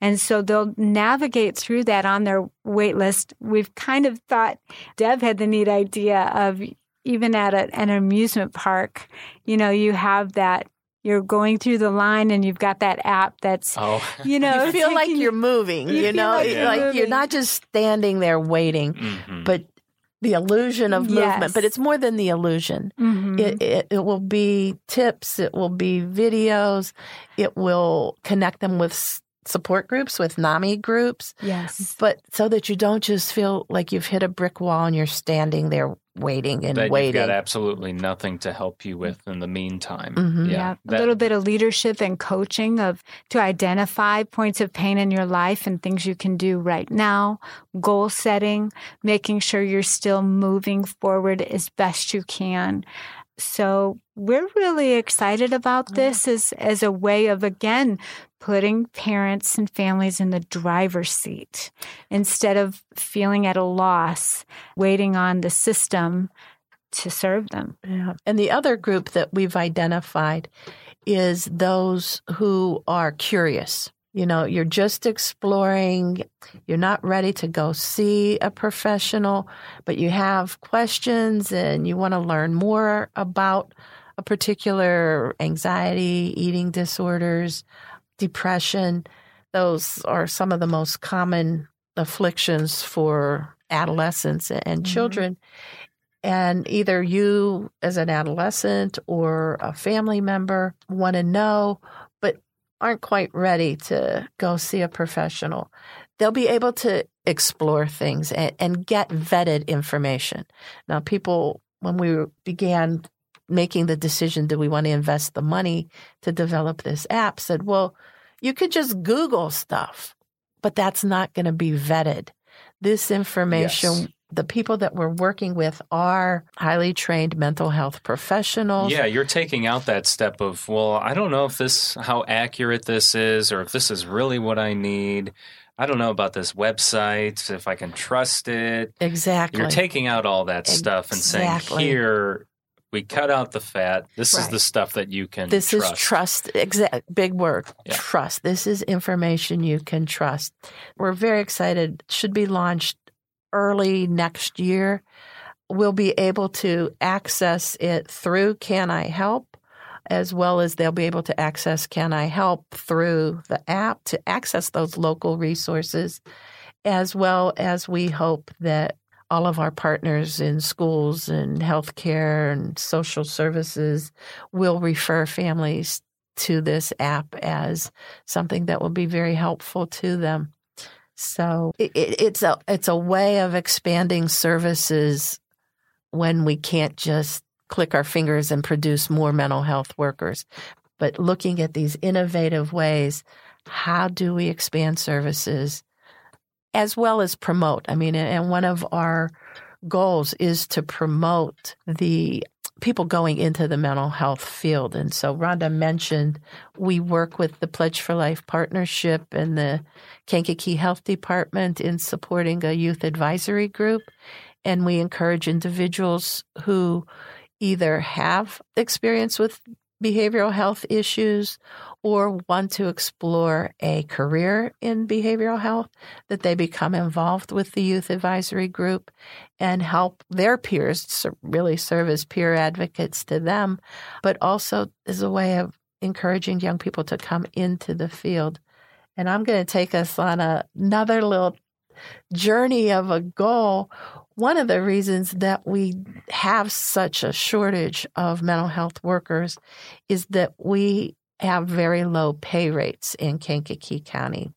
And so they'll navigate through that on their wait list. We've kind of thought Deb had the neat idea of even at a, an amusement park, you know, you have that you're going through the line and you've got that app that's
Oh,
you know
you feel like
taking
you're moving.
you
You, know,
like
you're
like you're not just standing there waiting,
mhm.
but the illusion of movement.
Yes.
But it's more than the illusion.
Mhm.
It, it it will be tips. It will be videos. It will connect them with s- support groups, with NAMI groups.
yes.
But so that you don't just feel like you've hit a brick wall and you're standing there waiting and
that you've
waiting.
got absolutely nothing to help you with in the meantime.
Mhm.
Yeah, a
that-
little bit of leadership and coaching of to identify points of pain in your life and things you can do right now, goal setting, making sure you're still moving forward as best you can. So we're really excited about oh, this as as a way of again putting parents and families in the driver's seat instead of feeling at a loss, waiting on the system to serve them.
Yeah. And the other group that we've identified is those who are curious. You know, you're just exploring, you're not ready to go see a professional, but you have questions and you want to learn more about a particular anxiety, eating disorders, depression. Those are some of the most common afflictions for adolescents and
Mhm.
children. And either you, as an adolescent or a family member, want to know, aren't quite ready to go see a professional. They'll be able to explore things and, and get vetted information. Now, people, when we began making the decision, do we want to invest the money to develop this app, said, well, you could just Google stuff, but that's not going to be vetted. This information,
Yes.
The people that we're working with are highly trained mental health professionals.
Yeah, you're taking out that step of, well, I don't know if this how accurate this is or if this is really what I need. I don't know about this website, if I can trust it.
Exactly.
You're taking out all that stuff and saying, here, we cut out the fat. This is the stuff that you can trust.
this
trust.
is trust. Exact big word.
Yeah.
Trust. This is information you can trust. We're very excited. Should be launched early next year. We'll be able to access it through Can I Help, as well as they'll be able to access Can I Help through the app to access those local resources, as well as we hope that all of our partners in schools and healthcare and social services will refer families to this app as something that will be very helpful to them. So it, it, it's a it's a way of expanding services when we can't just click our fingers and produce more mental health workers, but looking at these innovative ways. How do we expand services as well as promote? I mean, and one of our goals is to promote the people going into the mental health field. And so Rhonda mentioned we work with the Pledge for Life Partnership and the Kankakee Health Department in supporting a youth advisory group. And we encourage individuals who either have experience with behavioral health issues or want to explore a career in behavioral health that they become involved with the youth advisory group and help their peers really serve as peer advocates to them, but also as a way of encouraging young people to come into the field. And I'm going to take us on a, another little journey of a goal. One of the reasons that we have such a shortage of mental health workers is that we have very low pay rates in Kankakee County.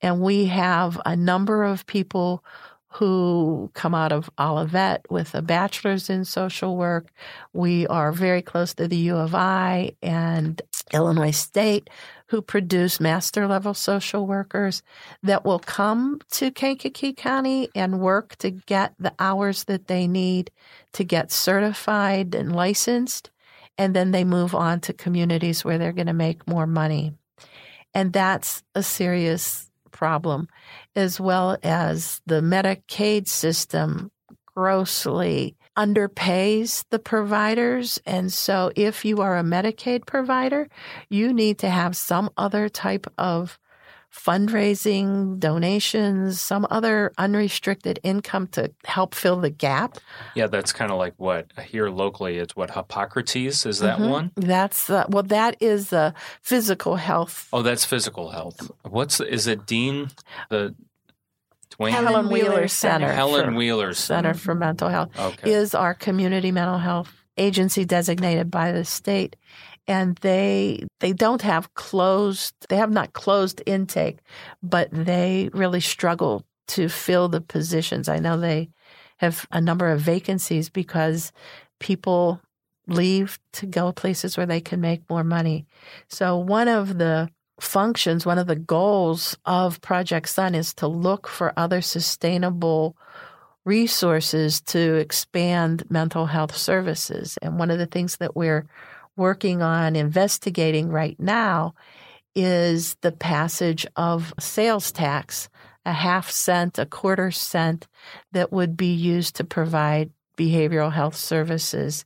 And we have a number of people who come out of Olivet with a bachelor's in social work. We are very close to the U of I and Illinois State who produce master level social workers that will come to Kankakee County and work to get the hours that they need to get certified and licensed. And then they move on to communities where they're going to make more money. And that's a serious problem, as well as the Medicaid system grossly underpays the providers. And so, if you are a Medicaid provider, you need to have some other type of fundraising, donations, some other unrestricted income to help fill the gap.
Yeah, that's kind of like what here locally. It's what Hippocrates is that
Mhm.
one?
That's uh, well, that is uh, physical health.
Oh, that's physical health. What's is it Dean the Twain
Helen
Helen Wheeler,
Wheeler
Center.
Center.
Helen
for-
Wheeler
Center for Mental Health.
Okay.
is our community mental health agency designated by the state and they they don't have closed they have not closed intake but they really struggle to fill the positions i know they have a number of vacancies because people leave to go places where they can make more money so one of the functions one of the goals of project sun is to look for other sustainable resources to expand mental health services. And one of the things that we're working on investigating right now is the passage of sales tax, a half cent, a quarter cent that would be used to provide behavioral health services.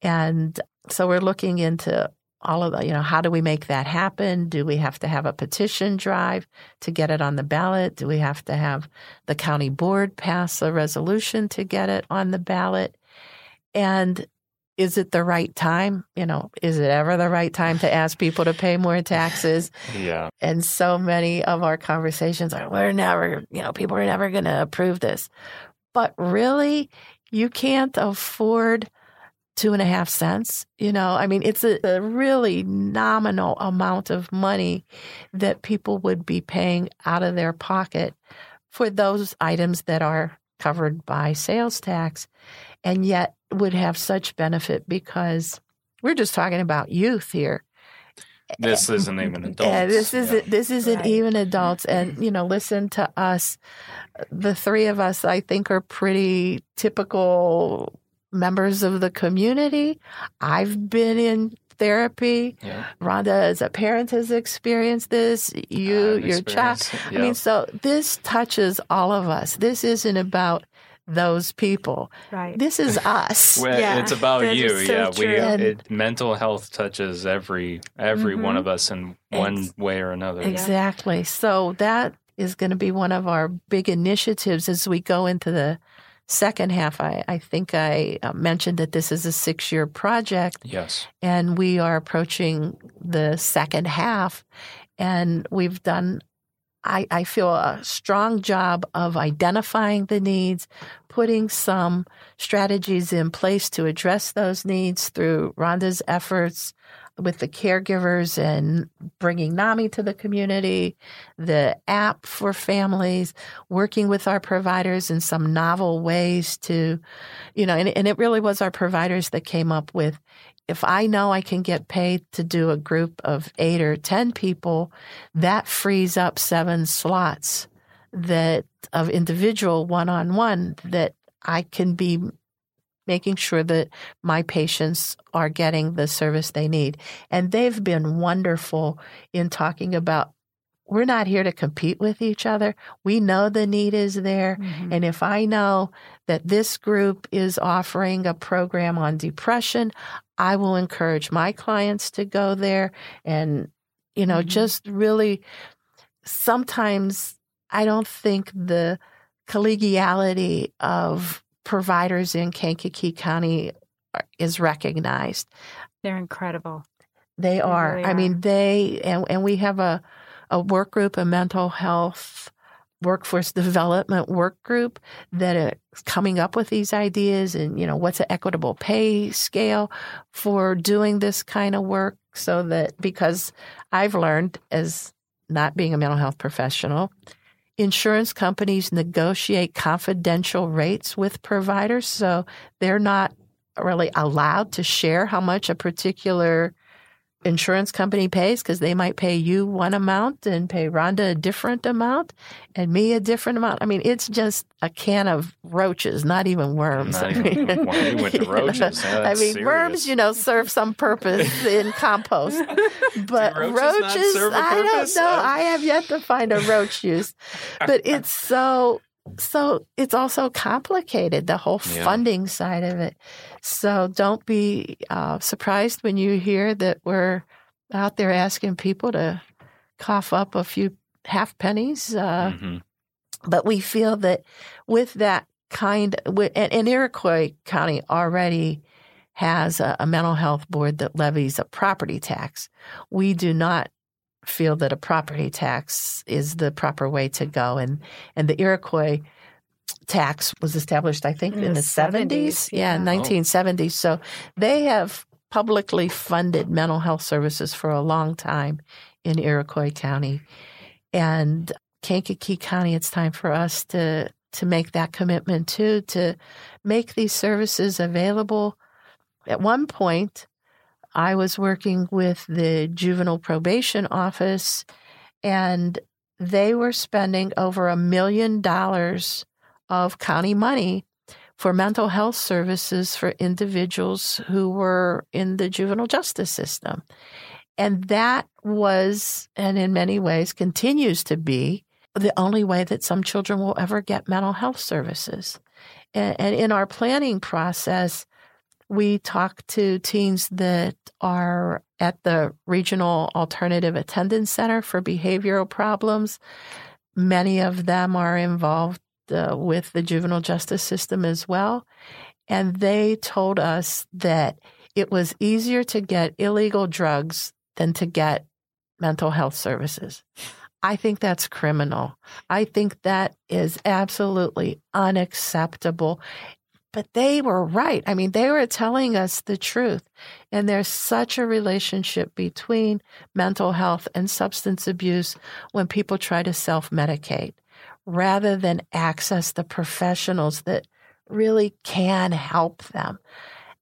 And so we're looking into all of the, you know, how do we make that happen? Do we have to have a petition drive to get it on the ballot? Do we have to have the county board pass a resolution to get it on the ballot? And is it the right time? You know, is it ever the right time to ask people to pay more taxes?
Yeah.
And so many of our conversations are, we're never, you know, people are never going to approve this. But really, you can't afford two and a half cents. You know, I mean, it's a, a really nominal amount of money that people would be paying out of their pocket for those items that are covered by sales tax and yet would have such benefit because we're just talking about youth here.
This isn't even adults.
Yeah, this isn't
Yeah.
this isn't
Right.
even adults. And you know, listen to us. The three of us, I think, are pretty typical members of the community. I've been in therapy.
Yeah.
Rhonda, as a parent, has experienced this. You,
I've
your child.
experienced it,
I mean, so this touches all of us. This isn't about those people.
Right.
This is us.
Well,
Yeah,
it's about
that
you.
so
yeah, we
true.
And-
it, mental health touches every every one
Mhm.
of us in one
Ex-
way or another.
Exactly. So that is going to be one of our big initiatives as we go into the second half. I, I think I uh, mentioned that this is a six year project
Yes.
and we are approaching the second half and we've done I, I feel a strong job of identifying the needs, putting some strategies in place to address those needs through Rhonda's efforts with the caregivers and bringing NAMI to the community, the app for families, working with our providers in some novel ways to, you know, and, and it really was our providers that came up with if I know I can get paid to do a group of eight or 10 people, that frees up seven slots that of individual one on one that I can be making sure that my patients are getting the service they need. And they've been wonderful in talking about we're not here to compete with each other. We know the need is there.
Mhm.
And if I know that this group is offering a program on depression, I will encourage my clients to go there and, you know,
Mhm.
just really sometimes I don't think the collegiality of providers in Kankakee County are- is recognized.
They're incredible.
They are.
really
I
are.
mean, they and and we have a a work group, a mental health workforce development work group that is coming up with these ideas and you know what's an equitable pay scale for doing this kind of work so that because I've learned as not being a mental health professional insurance companies negotiate confidential rates with providers so they're not really allowed to share how much a particular insurance company pays because they might pay you one amount and pay Rhonda a different amount and me a different amount. I mean, it's just a can of roaches, not even worms.
Not
I
even-
mean,
went to roaches.
I mean, worms, you know, serve some purpose in compost, but
roaches
roaches, I don't know.
Oh.
I have yet to find a roach use, but it's so so it's also complicated the whole
Yeah.
funding side of it so don't be uh, surprised when you hear that we're out there asking people to cough up a few half pennies uh,
Mhm.
but we feel that with that kind and, and iroquois county already has a, a mental health board that levies a property tax we do not feel that a property tax is the proper way to go. And and the iroquois tax was established i think in,
In
the,
the
70s,
70s,
yeah,
yeah.
1970s so they have publicly funded mental health services for a long time in iroquois county. And kankakee county it's time for us to to make that commitment too to make these services available. At one point I was working with the juvenile probation office and they were spending over a million dollars of county money for mental health services for individuals who were in the juvenile justice system. And that was, and in many ways continues to be, the only way that some children will ever get mental health services. And, and in our planning process, We talk to teens that are at the Regional Alternative Attendance Center for behavioral problems. Many of them are involved uh, with the juvenile justice system as well. And they told us that it was easier to get illegal drugs than to get mental health services. I think that's criminal. I think that is absolutely unacceptable. But they were right. I mean, they were telling us the truth. And there's such a relationship between mental health and substance abuse when people try to self medicate rather than access the professionals that really can help them.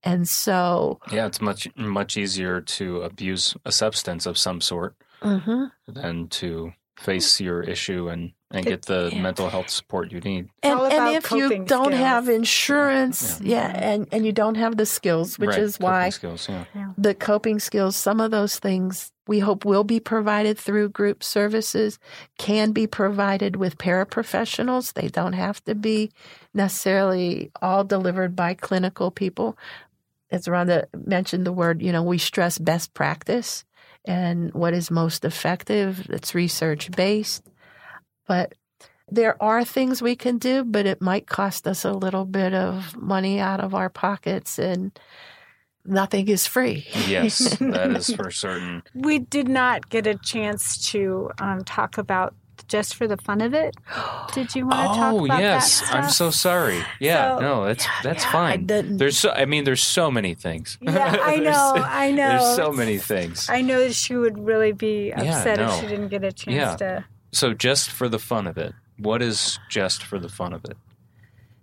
And so,
Yeah, it's much much easier to abuse a substance of some sort
mhm.
than to face your issue and and get the
yeah.
mental health support you need.
and, and if you don't
skills.
have insurance, yeah, and, and you don't have the skills, which
Right,
is
coping
why
skills, yeah.
the coping skills, some of those things we hope will be provided through group services, can be provided with paraprofessionals. They don't have to be necessarily all delivered by clinical people. As Rhonda mentioned the word, you know, we stress best practice and what is most effective. It's research based. But there are things we can do, but it might cost us a little bit of money out of our pockets and nothing is free.
Yes, that is for certain.
We did not get a chance to um, talk about just for the fun of it. Did you want to talk
Oh
about
yes,
that?
Oh yes, I'm so sorry. Yeah,
So-
no, that's that's
I
fine.
didn't-
There's so I mean there's so many things.
Yeah, I know, I know.
There's so many things.
I know that she would really be
Yeah,
upset if she didn't get a chance
Yeah.
to.
So just for the fun of it, what is just for the fun of it?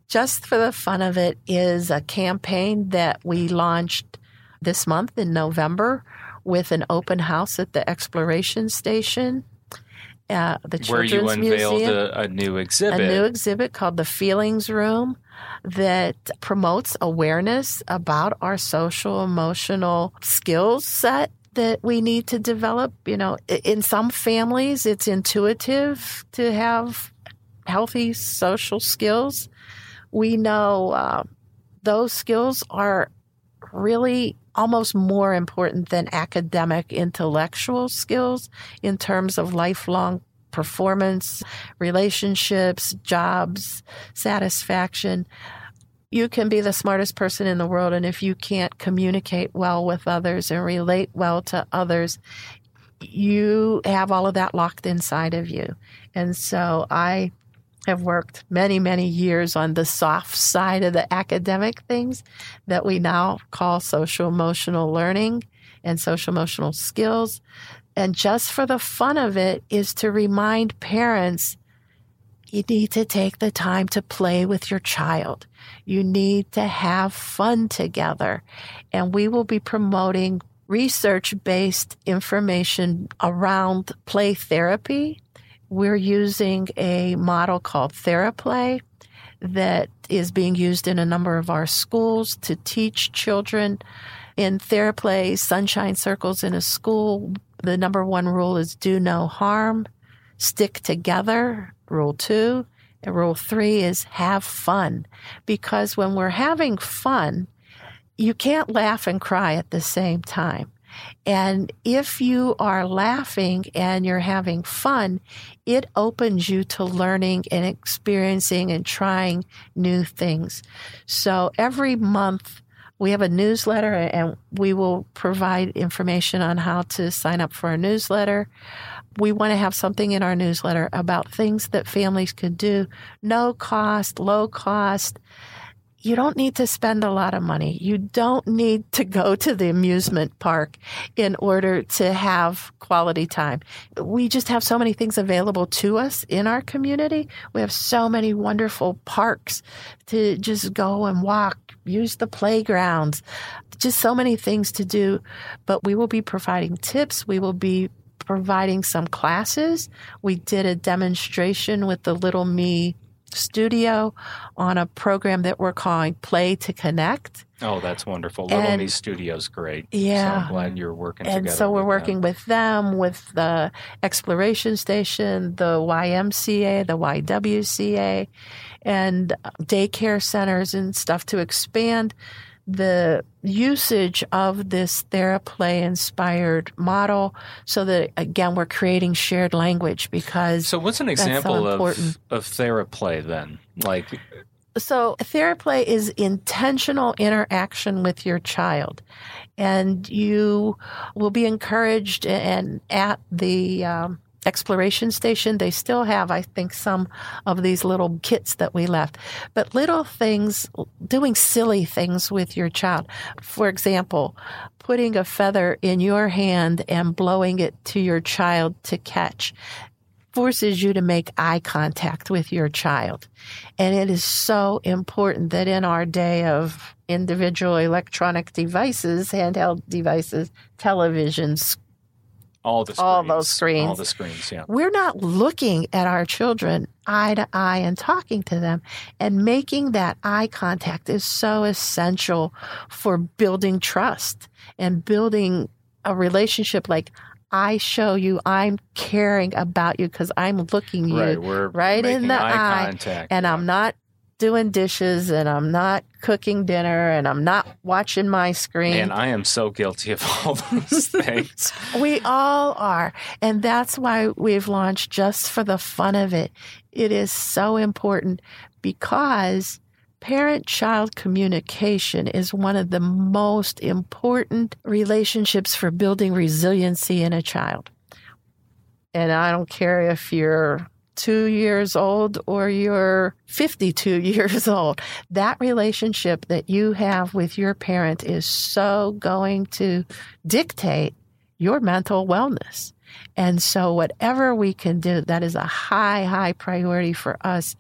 Just for the fun of it is a campaign that we launched this month in November with an open house at the Exploration Station, uh, the
Where you
Children's
unveiled
Museum.
a, a new exhibit.
a new exhibit called the Feelings Room that promotes awareness about our social emotional skills set that we need to develop. You know, in some families, it's intuitive to have healthy social skills. We know uh, those skills are really almost more important than academic intellectual skills in terms of lifelong performance, relationships, jobs, satisfaction. You can be the smartest person in the world, and if you can't communicate well with others and relate well to others, you have all of that locked inside of you. And so I have worked many, many years on the soft side of the academic things that we now call social emotional learning and social emotional skills. And just for the fun of it is to remind parents you need to take the time to play with your child. You need to have fun together. And we will be promoting research based information around play therapy. We're using a model called TheraPlay that is being used in a number of our schools to teach children in TheraPlay, sunshine circles in a school. The number one rule is do no harm, stick together. Rule two. And rule three is have fun. Because when we're having fun, you can't laugh and cry at the same time. And if you are laughing and you're having fun, it opens you to learning and experiencing and trying new things. So every month we have a newsletter and we will provide information on how to sign up for a newsletter. We want to have something in our newsletter about things that families could do, no cost, low cost. You don't need to spend a lot of money. You don't need to go to the amusement park in order to have quality time. We just have so many things available to us in our community. We have so many wonderful parks to just go and walk, use the playgrounds, just so many things to do. But we will be providing tips. We will be providing some classes. We did a demonstration with the Little Me studio on a program that we're calling Play to Connect.
Oh, that's wonderful. Little
And-
Me Studio's great.
Yeah.
So I'm glad you're working
And so we're working with them, with the Exploration Station, the YMCA, the YWCA, and daycare centers and stuff to expand the usage of this theraplay inspired model so that again we're creating shared language because
So, what's an
That's so
example of of theraplay then? Like,
so theraplay is intentional interaction with your child and you will be encouraged and at the um, exploration station. They still have i think some of these little kits that we left. But little things doing silly things with your child. For example putting a feather in your hand and blowing it to your child to catch forces you to make eye contact with your child. And it is so important that in our day of individual electronic devices, handheld devices, televisions,
all the screens,
All those screens.
all the screens, yeah.
we're not looking at our children eye to eye and talking to them. And making that eye contact is so essential for building trust and building a relationship like I show you I'm caring about you because I'm looking you
Right,
right in the
eye,
eye,
contact,
and
yeah.
I'm not doing dishes and I'm not cooking dinner and I'm not watching my screen.
And I am so guilty of all those things.
We all are. And that's why we've launched just for the fun of it. It is so important because parent child communication is one of the most important relationships for building resiliency in a child. And I don't care if you're two years old or you're 52 years old. That relationship that you have with your parent is so going to dictate your mental wellness. And so, whatever we can do, that is a high, high priority for us.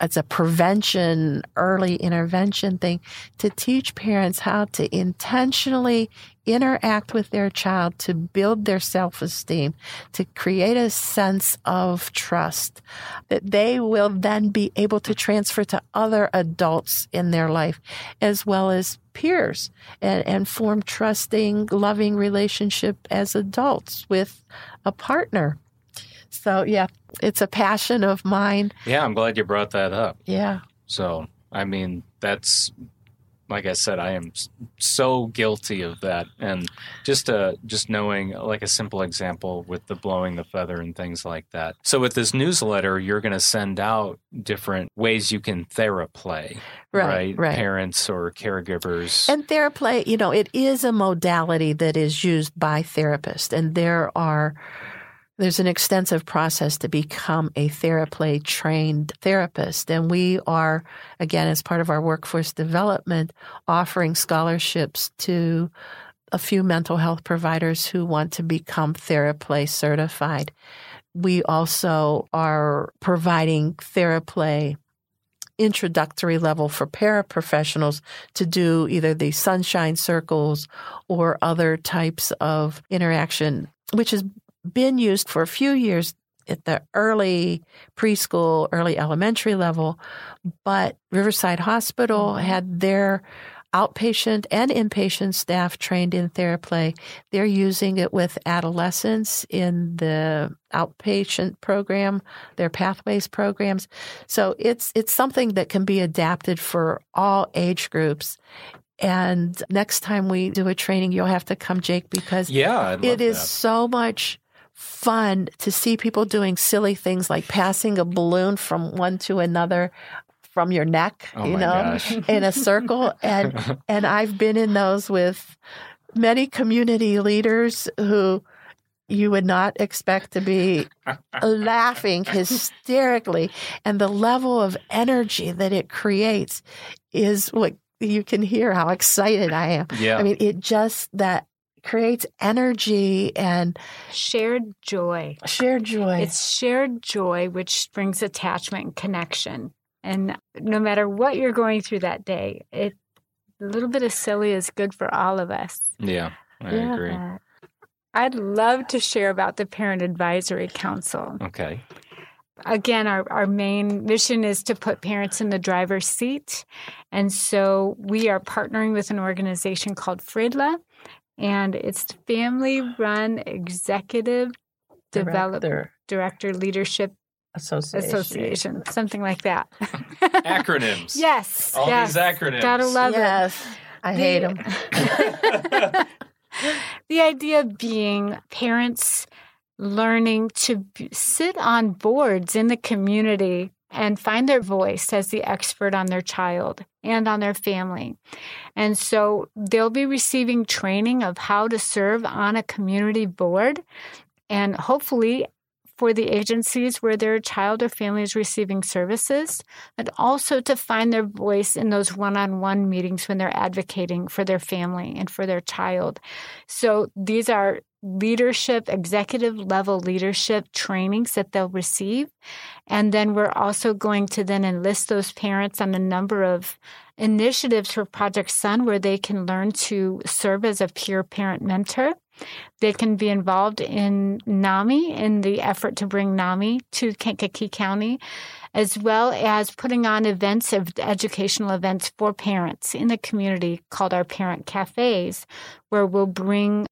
It's a prevention, early intervention thing to teach parents how to intentionally interact with their child to build their self esteem, to create a sense of trust that they will then be able to transfer to other adults in their life as well as peers and, and form trusting, loving relationship as adults with a partner. So yeah, it's a passion of mine.
Yeah, I'm glad you brought that up.
Yeah.
So, I mean, that's like I said, I am so guilty of that, and just uh, just knowing like a simple example with the blowing the feather and things like that. So, with this newsletter, you're going to send out different ways you can theraplay,
Right, right.
Parents or caregivers.
And theraplay, you know, it is a modality that is used by therapists, and there are there's an extensive process to become a theraplay trained therapist. And we are, again, as part of our workforce development, offering scholarships to a few mental health providers who want to become theraplay certified. We also are providing theraplay introductory level for paraprofessionals to do either the sunshine circles or other types of interaction, which has been used for a few years at the early preschool, early elementary level. But Riverside Hospital mm-hmm. had their outpatient and inpatient staff trained in theraplay. They're using it with adolescents in the outpatient program, their pathways programs. So it's it's something that can be adapted for all age groups. And next time we do a training, you'll have to come, Jake, because
yeah,
it is
that.
so much fun to see people doing silly things like passing a balloon from one to another from your neck,
Oh
you know, in a circle. And and I've been in those with many community leaders who you would not expect to be laughing hysterically. And the level of energy that it creates is what you can hear how excited I am.
yeah.
I mean, it just that creates energy and
Shared joy.
shared joy.
It's shared joy, which brings attachment and connection. And no matter what you're going through that day, it a little bit of silly is good for all of us.
yeah, I
Yeah.
agree.
I'd love to share about the Parent Advisory Council.
Okay.
Again, our, our main mission is to put parents in the driver's seat. And so we are partnering with an organization called FREDLA, and it's Family Run Executive Develop
Director
Director Leadership
Association.
Association, something like that.
Acronyms.
yes.
All
yes.
these acronyms.
Gotta love it.
Yes. I hate them.
the idea being parents learning to sit on boards in the community and find their voice as the expert on their child and on their family. And so they'll be receiving training of how to serve on a community board and hopefully for the agencies where their child or family is receiving services, but also to find their voice in those one on one meetings when they're advocating for their family and for their child. So these are leadership, executive level leadership trainings that they'll receive. And then we're also going to then enlist those parents on a number of initiatives for Project Sun where they can learn to serve as a peer parent mentor. They can be involved in NAMI in the effort to bring NAMI to Kankakee County, as well as putting on events of educational events for parents in the community called our parent cafes, where we'll bring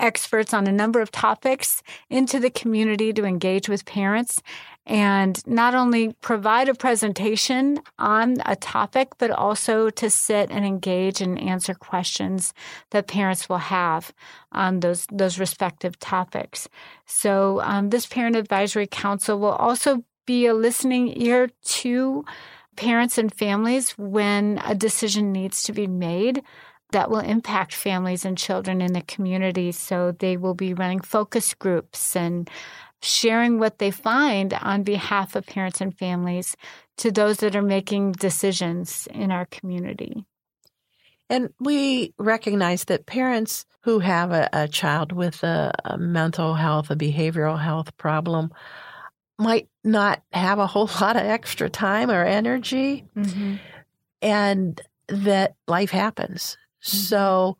experts on a number of topics into the community to engage with parents and not only provide a presentation on a topic, but also to sit and engage and answer questions that parents will have on those those respective topics. So um, this parent advisory council will also be a listening ear to parents and families when a decision needs to be made that will impact families and children in the community. So they will be running focus groups and sharing what they find on behalf of parents and families to those that are making decisions in our community.
And we recognize that parents who have a, a child with a, a mental health, a behavioral health problem, might not have a whole lot of extra time or energy,
Mm-hmm.
and that life happens.
Mm-hmm.
So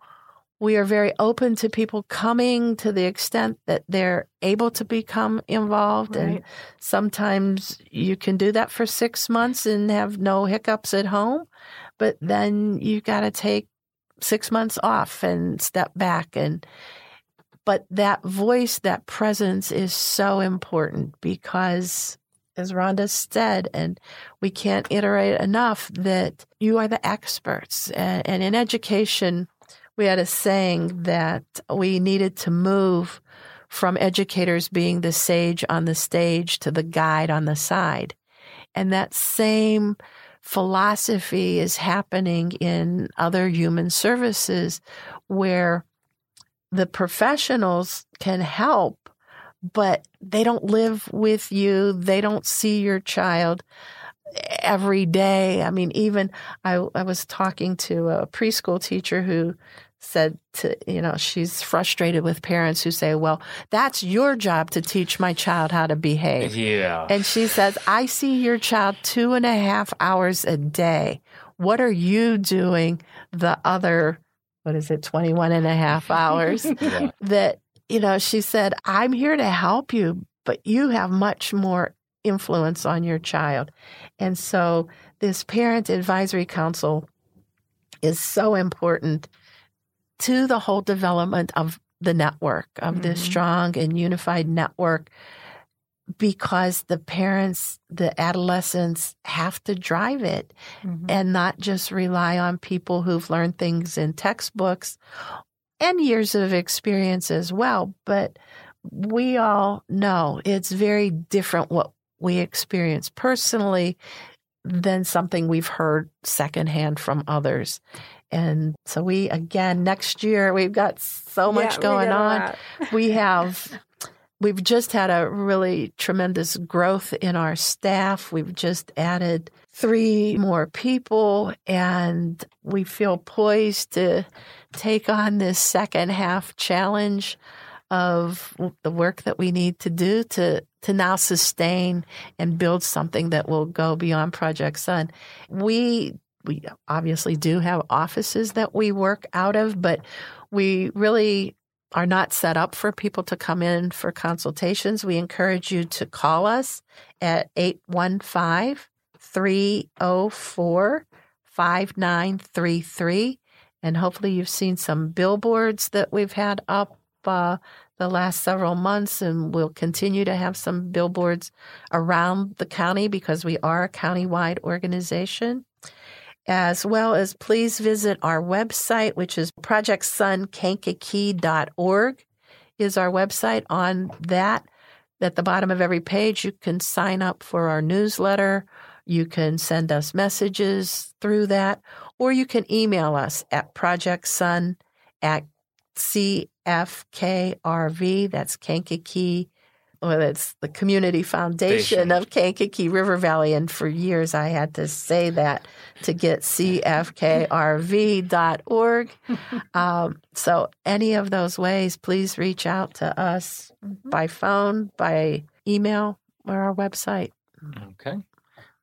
we are very open to people coming to the extent that they're able to become involved. And sometimes you can do that for six months and have no hiccups at home. But then you got to take six months off and step back. And, but that voice, that presence is so important because as Rhonda said, and we can't iterate enough that you are the experts. And, and in education, we had a saying that we needed to move from educators being the sage on the stage to the guide on the side. And that same philosophy is happening in other human services where the professionals can help, but they don't live with you. They don't see your child every day. I mean, even I, I was talking to a preschool teacher who said to, you know, she's frustrated with parents who say, well, that's your job to teach my child how to behave.
Yeah.
And she says, I see your child two and a half hours a day. What are you doing the other, what is it, 21 and a half hours?
Yeah.
that, you know, she said, I'm here to help you, but you have much more influence on your child. And so this parent advisory council is so important to the whole development of the network, of this
Mhm.
strong and unified network, because the parents, the adolescents have to drive it
Mhm.
and not just rely on people who've learned things in textbooks and years of experience as well. But we all know it's very different what we experience personally than something we've heard secondhand from others. And so we, again, next year, we've got so much
Yeah,
going on we have we've just had a really tremendous growth in our staff we've just added three more people and we feel poised to take on this second half challenge of the work that we need to do to to now sustain and build something that will go beyond project sun we we obviously do have offices that we work out of but we really are not set up for people to come in for consultations, we encourage you to call us at 815 304 5933. And hopefully, you've seen some billboards that we've had up uh, the last several months, and we'll continue to have some billboards around the county because we are a countywide organization. as well as please visit our website, which is projectsunkankakee.org is our website. On that, at the bottom of every page, you can sign up for our newsletter. You can send us messages through that, or you can email us at projectsun at CFKRV. That's Kankakee. Well, it's the Community Foundation
Foundation.
of Kankakee River Valley. And for years, I had to say that to get CFKRV.org. um, so, any of those ways, please reach out to us by phone, by email, or our website.
Okay.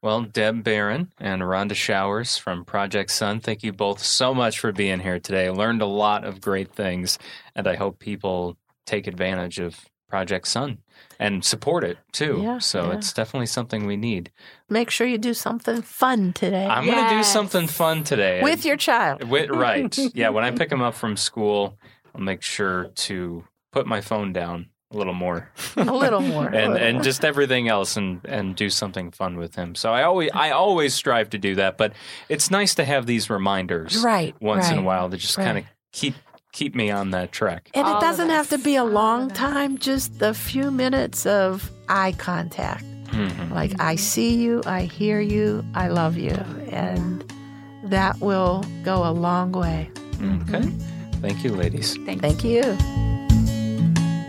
Well, Deb Baron and Rhonda Showers from Project Sun, thank you both so much for being here today. I learned a lot of great things, and I hope people take advantage of Project Sun and support it too.
Yeah,
so
yeah.
it's definitely something we need.
Make sure you do something fun today
I'm going to do something fun today.
with your child.
With, right. Yeah. When I pick him up from school, I'll make sure to put my phone down a little more
A little more.
and and just everything else and and do something fun with him. So I always I always strive to do that, but it's nice to have these reminders
right.
once in a while to just kind of keep keep me on that track.
And
All
it doesn't have to be a long time, just a few minutes of eye contact.
Mhm.
Like, I see you, I hear you, I love you. And that will go a long way.
Okay. Thank you, ladies.
Thanks.
Thank you.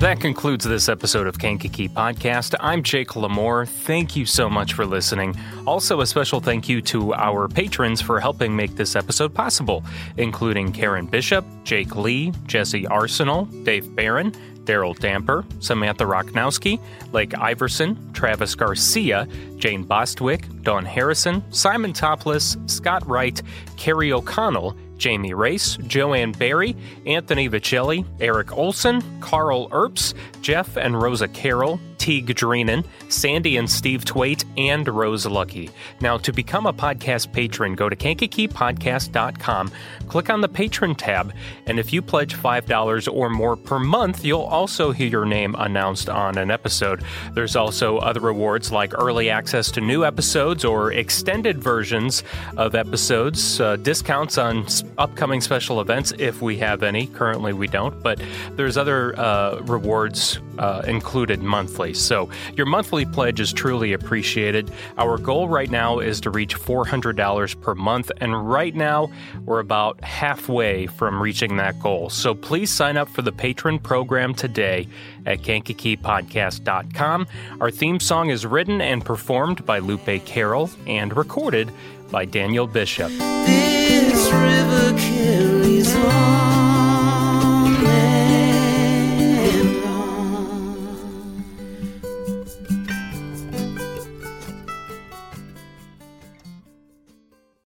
That concludes this episode of Kankakee Podcast. I'm Jake LaMore. Thank you so much for listening. Also, a special thank you to our patrons for helping make this episode possible, including Karen Bishop, Jake Lee, Jesse Arsenal, Dave Barron, Daryl Damper, Samantha Rocknowski, Lake Iverson, Travis Garcia, Jane Bostwick, Don Harrison, Simon Topless, Scott Wright, Carrie O'Connell, Jamie Race, Joanne Barry, Anthony Vicelli, Eric Olson, Carl Earps, Jeff and Rosa Carroll, Teague Dreenan, Sandy and Steve Twait, and Rose Lucky. Now, to become a podcast patron, go to kankakeepodcast.com, click on the patron tab, and if you pledge $5 or more per month, you'll also hear your name announced on an episode. There's also other rewards like early access to new episodes or extended versions of episodes, uh, discounts on upcoming special events if we have any. Currently, we don't, but there's other uh, rewards uh, included monthly. So your monthly pledge is truly appreciated. Our goal right now is to reach $400 per month, and right now we're about halfway from reaching that goal. So please sign up for the patron program today at kankakeepodcast.com. Our theme song is written and performed by Lupe Carroll and recorded by Daniel Bishop.
This river carries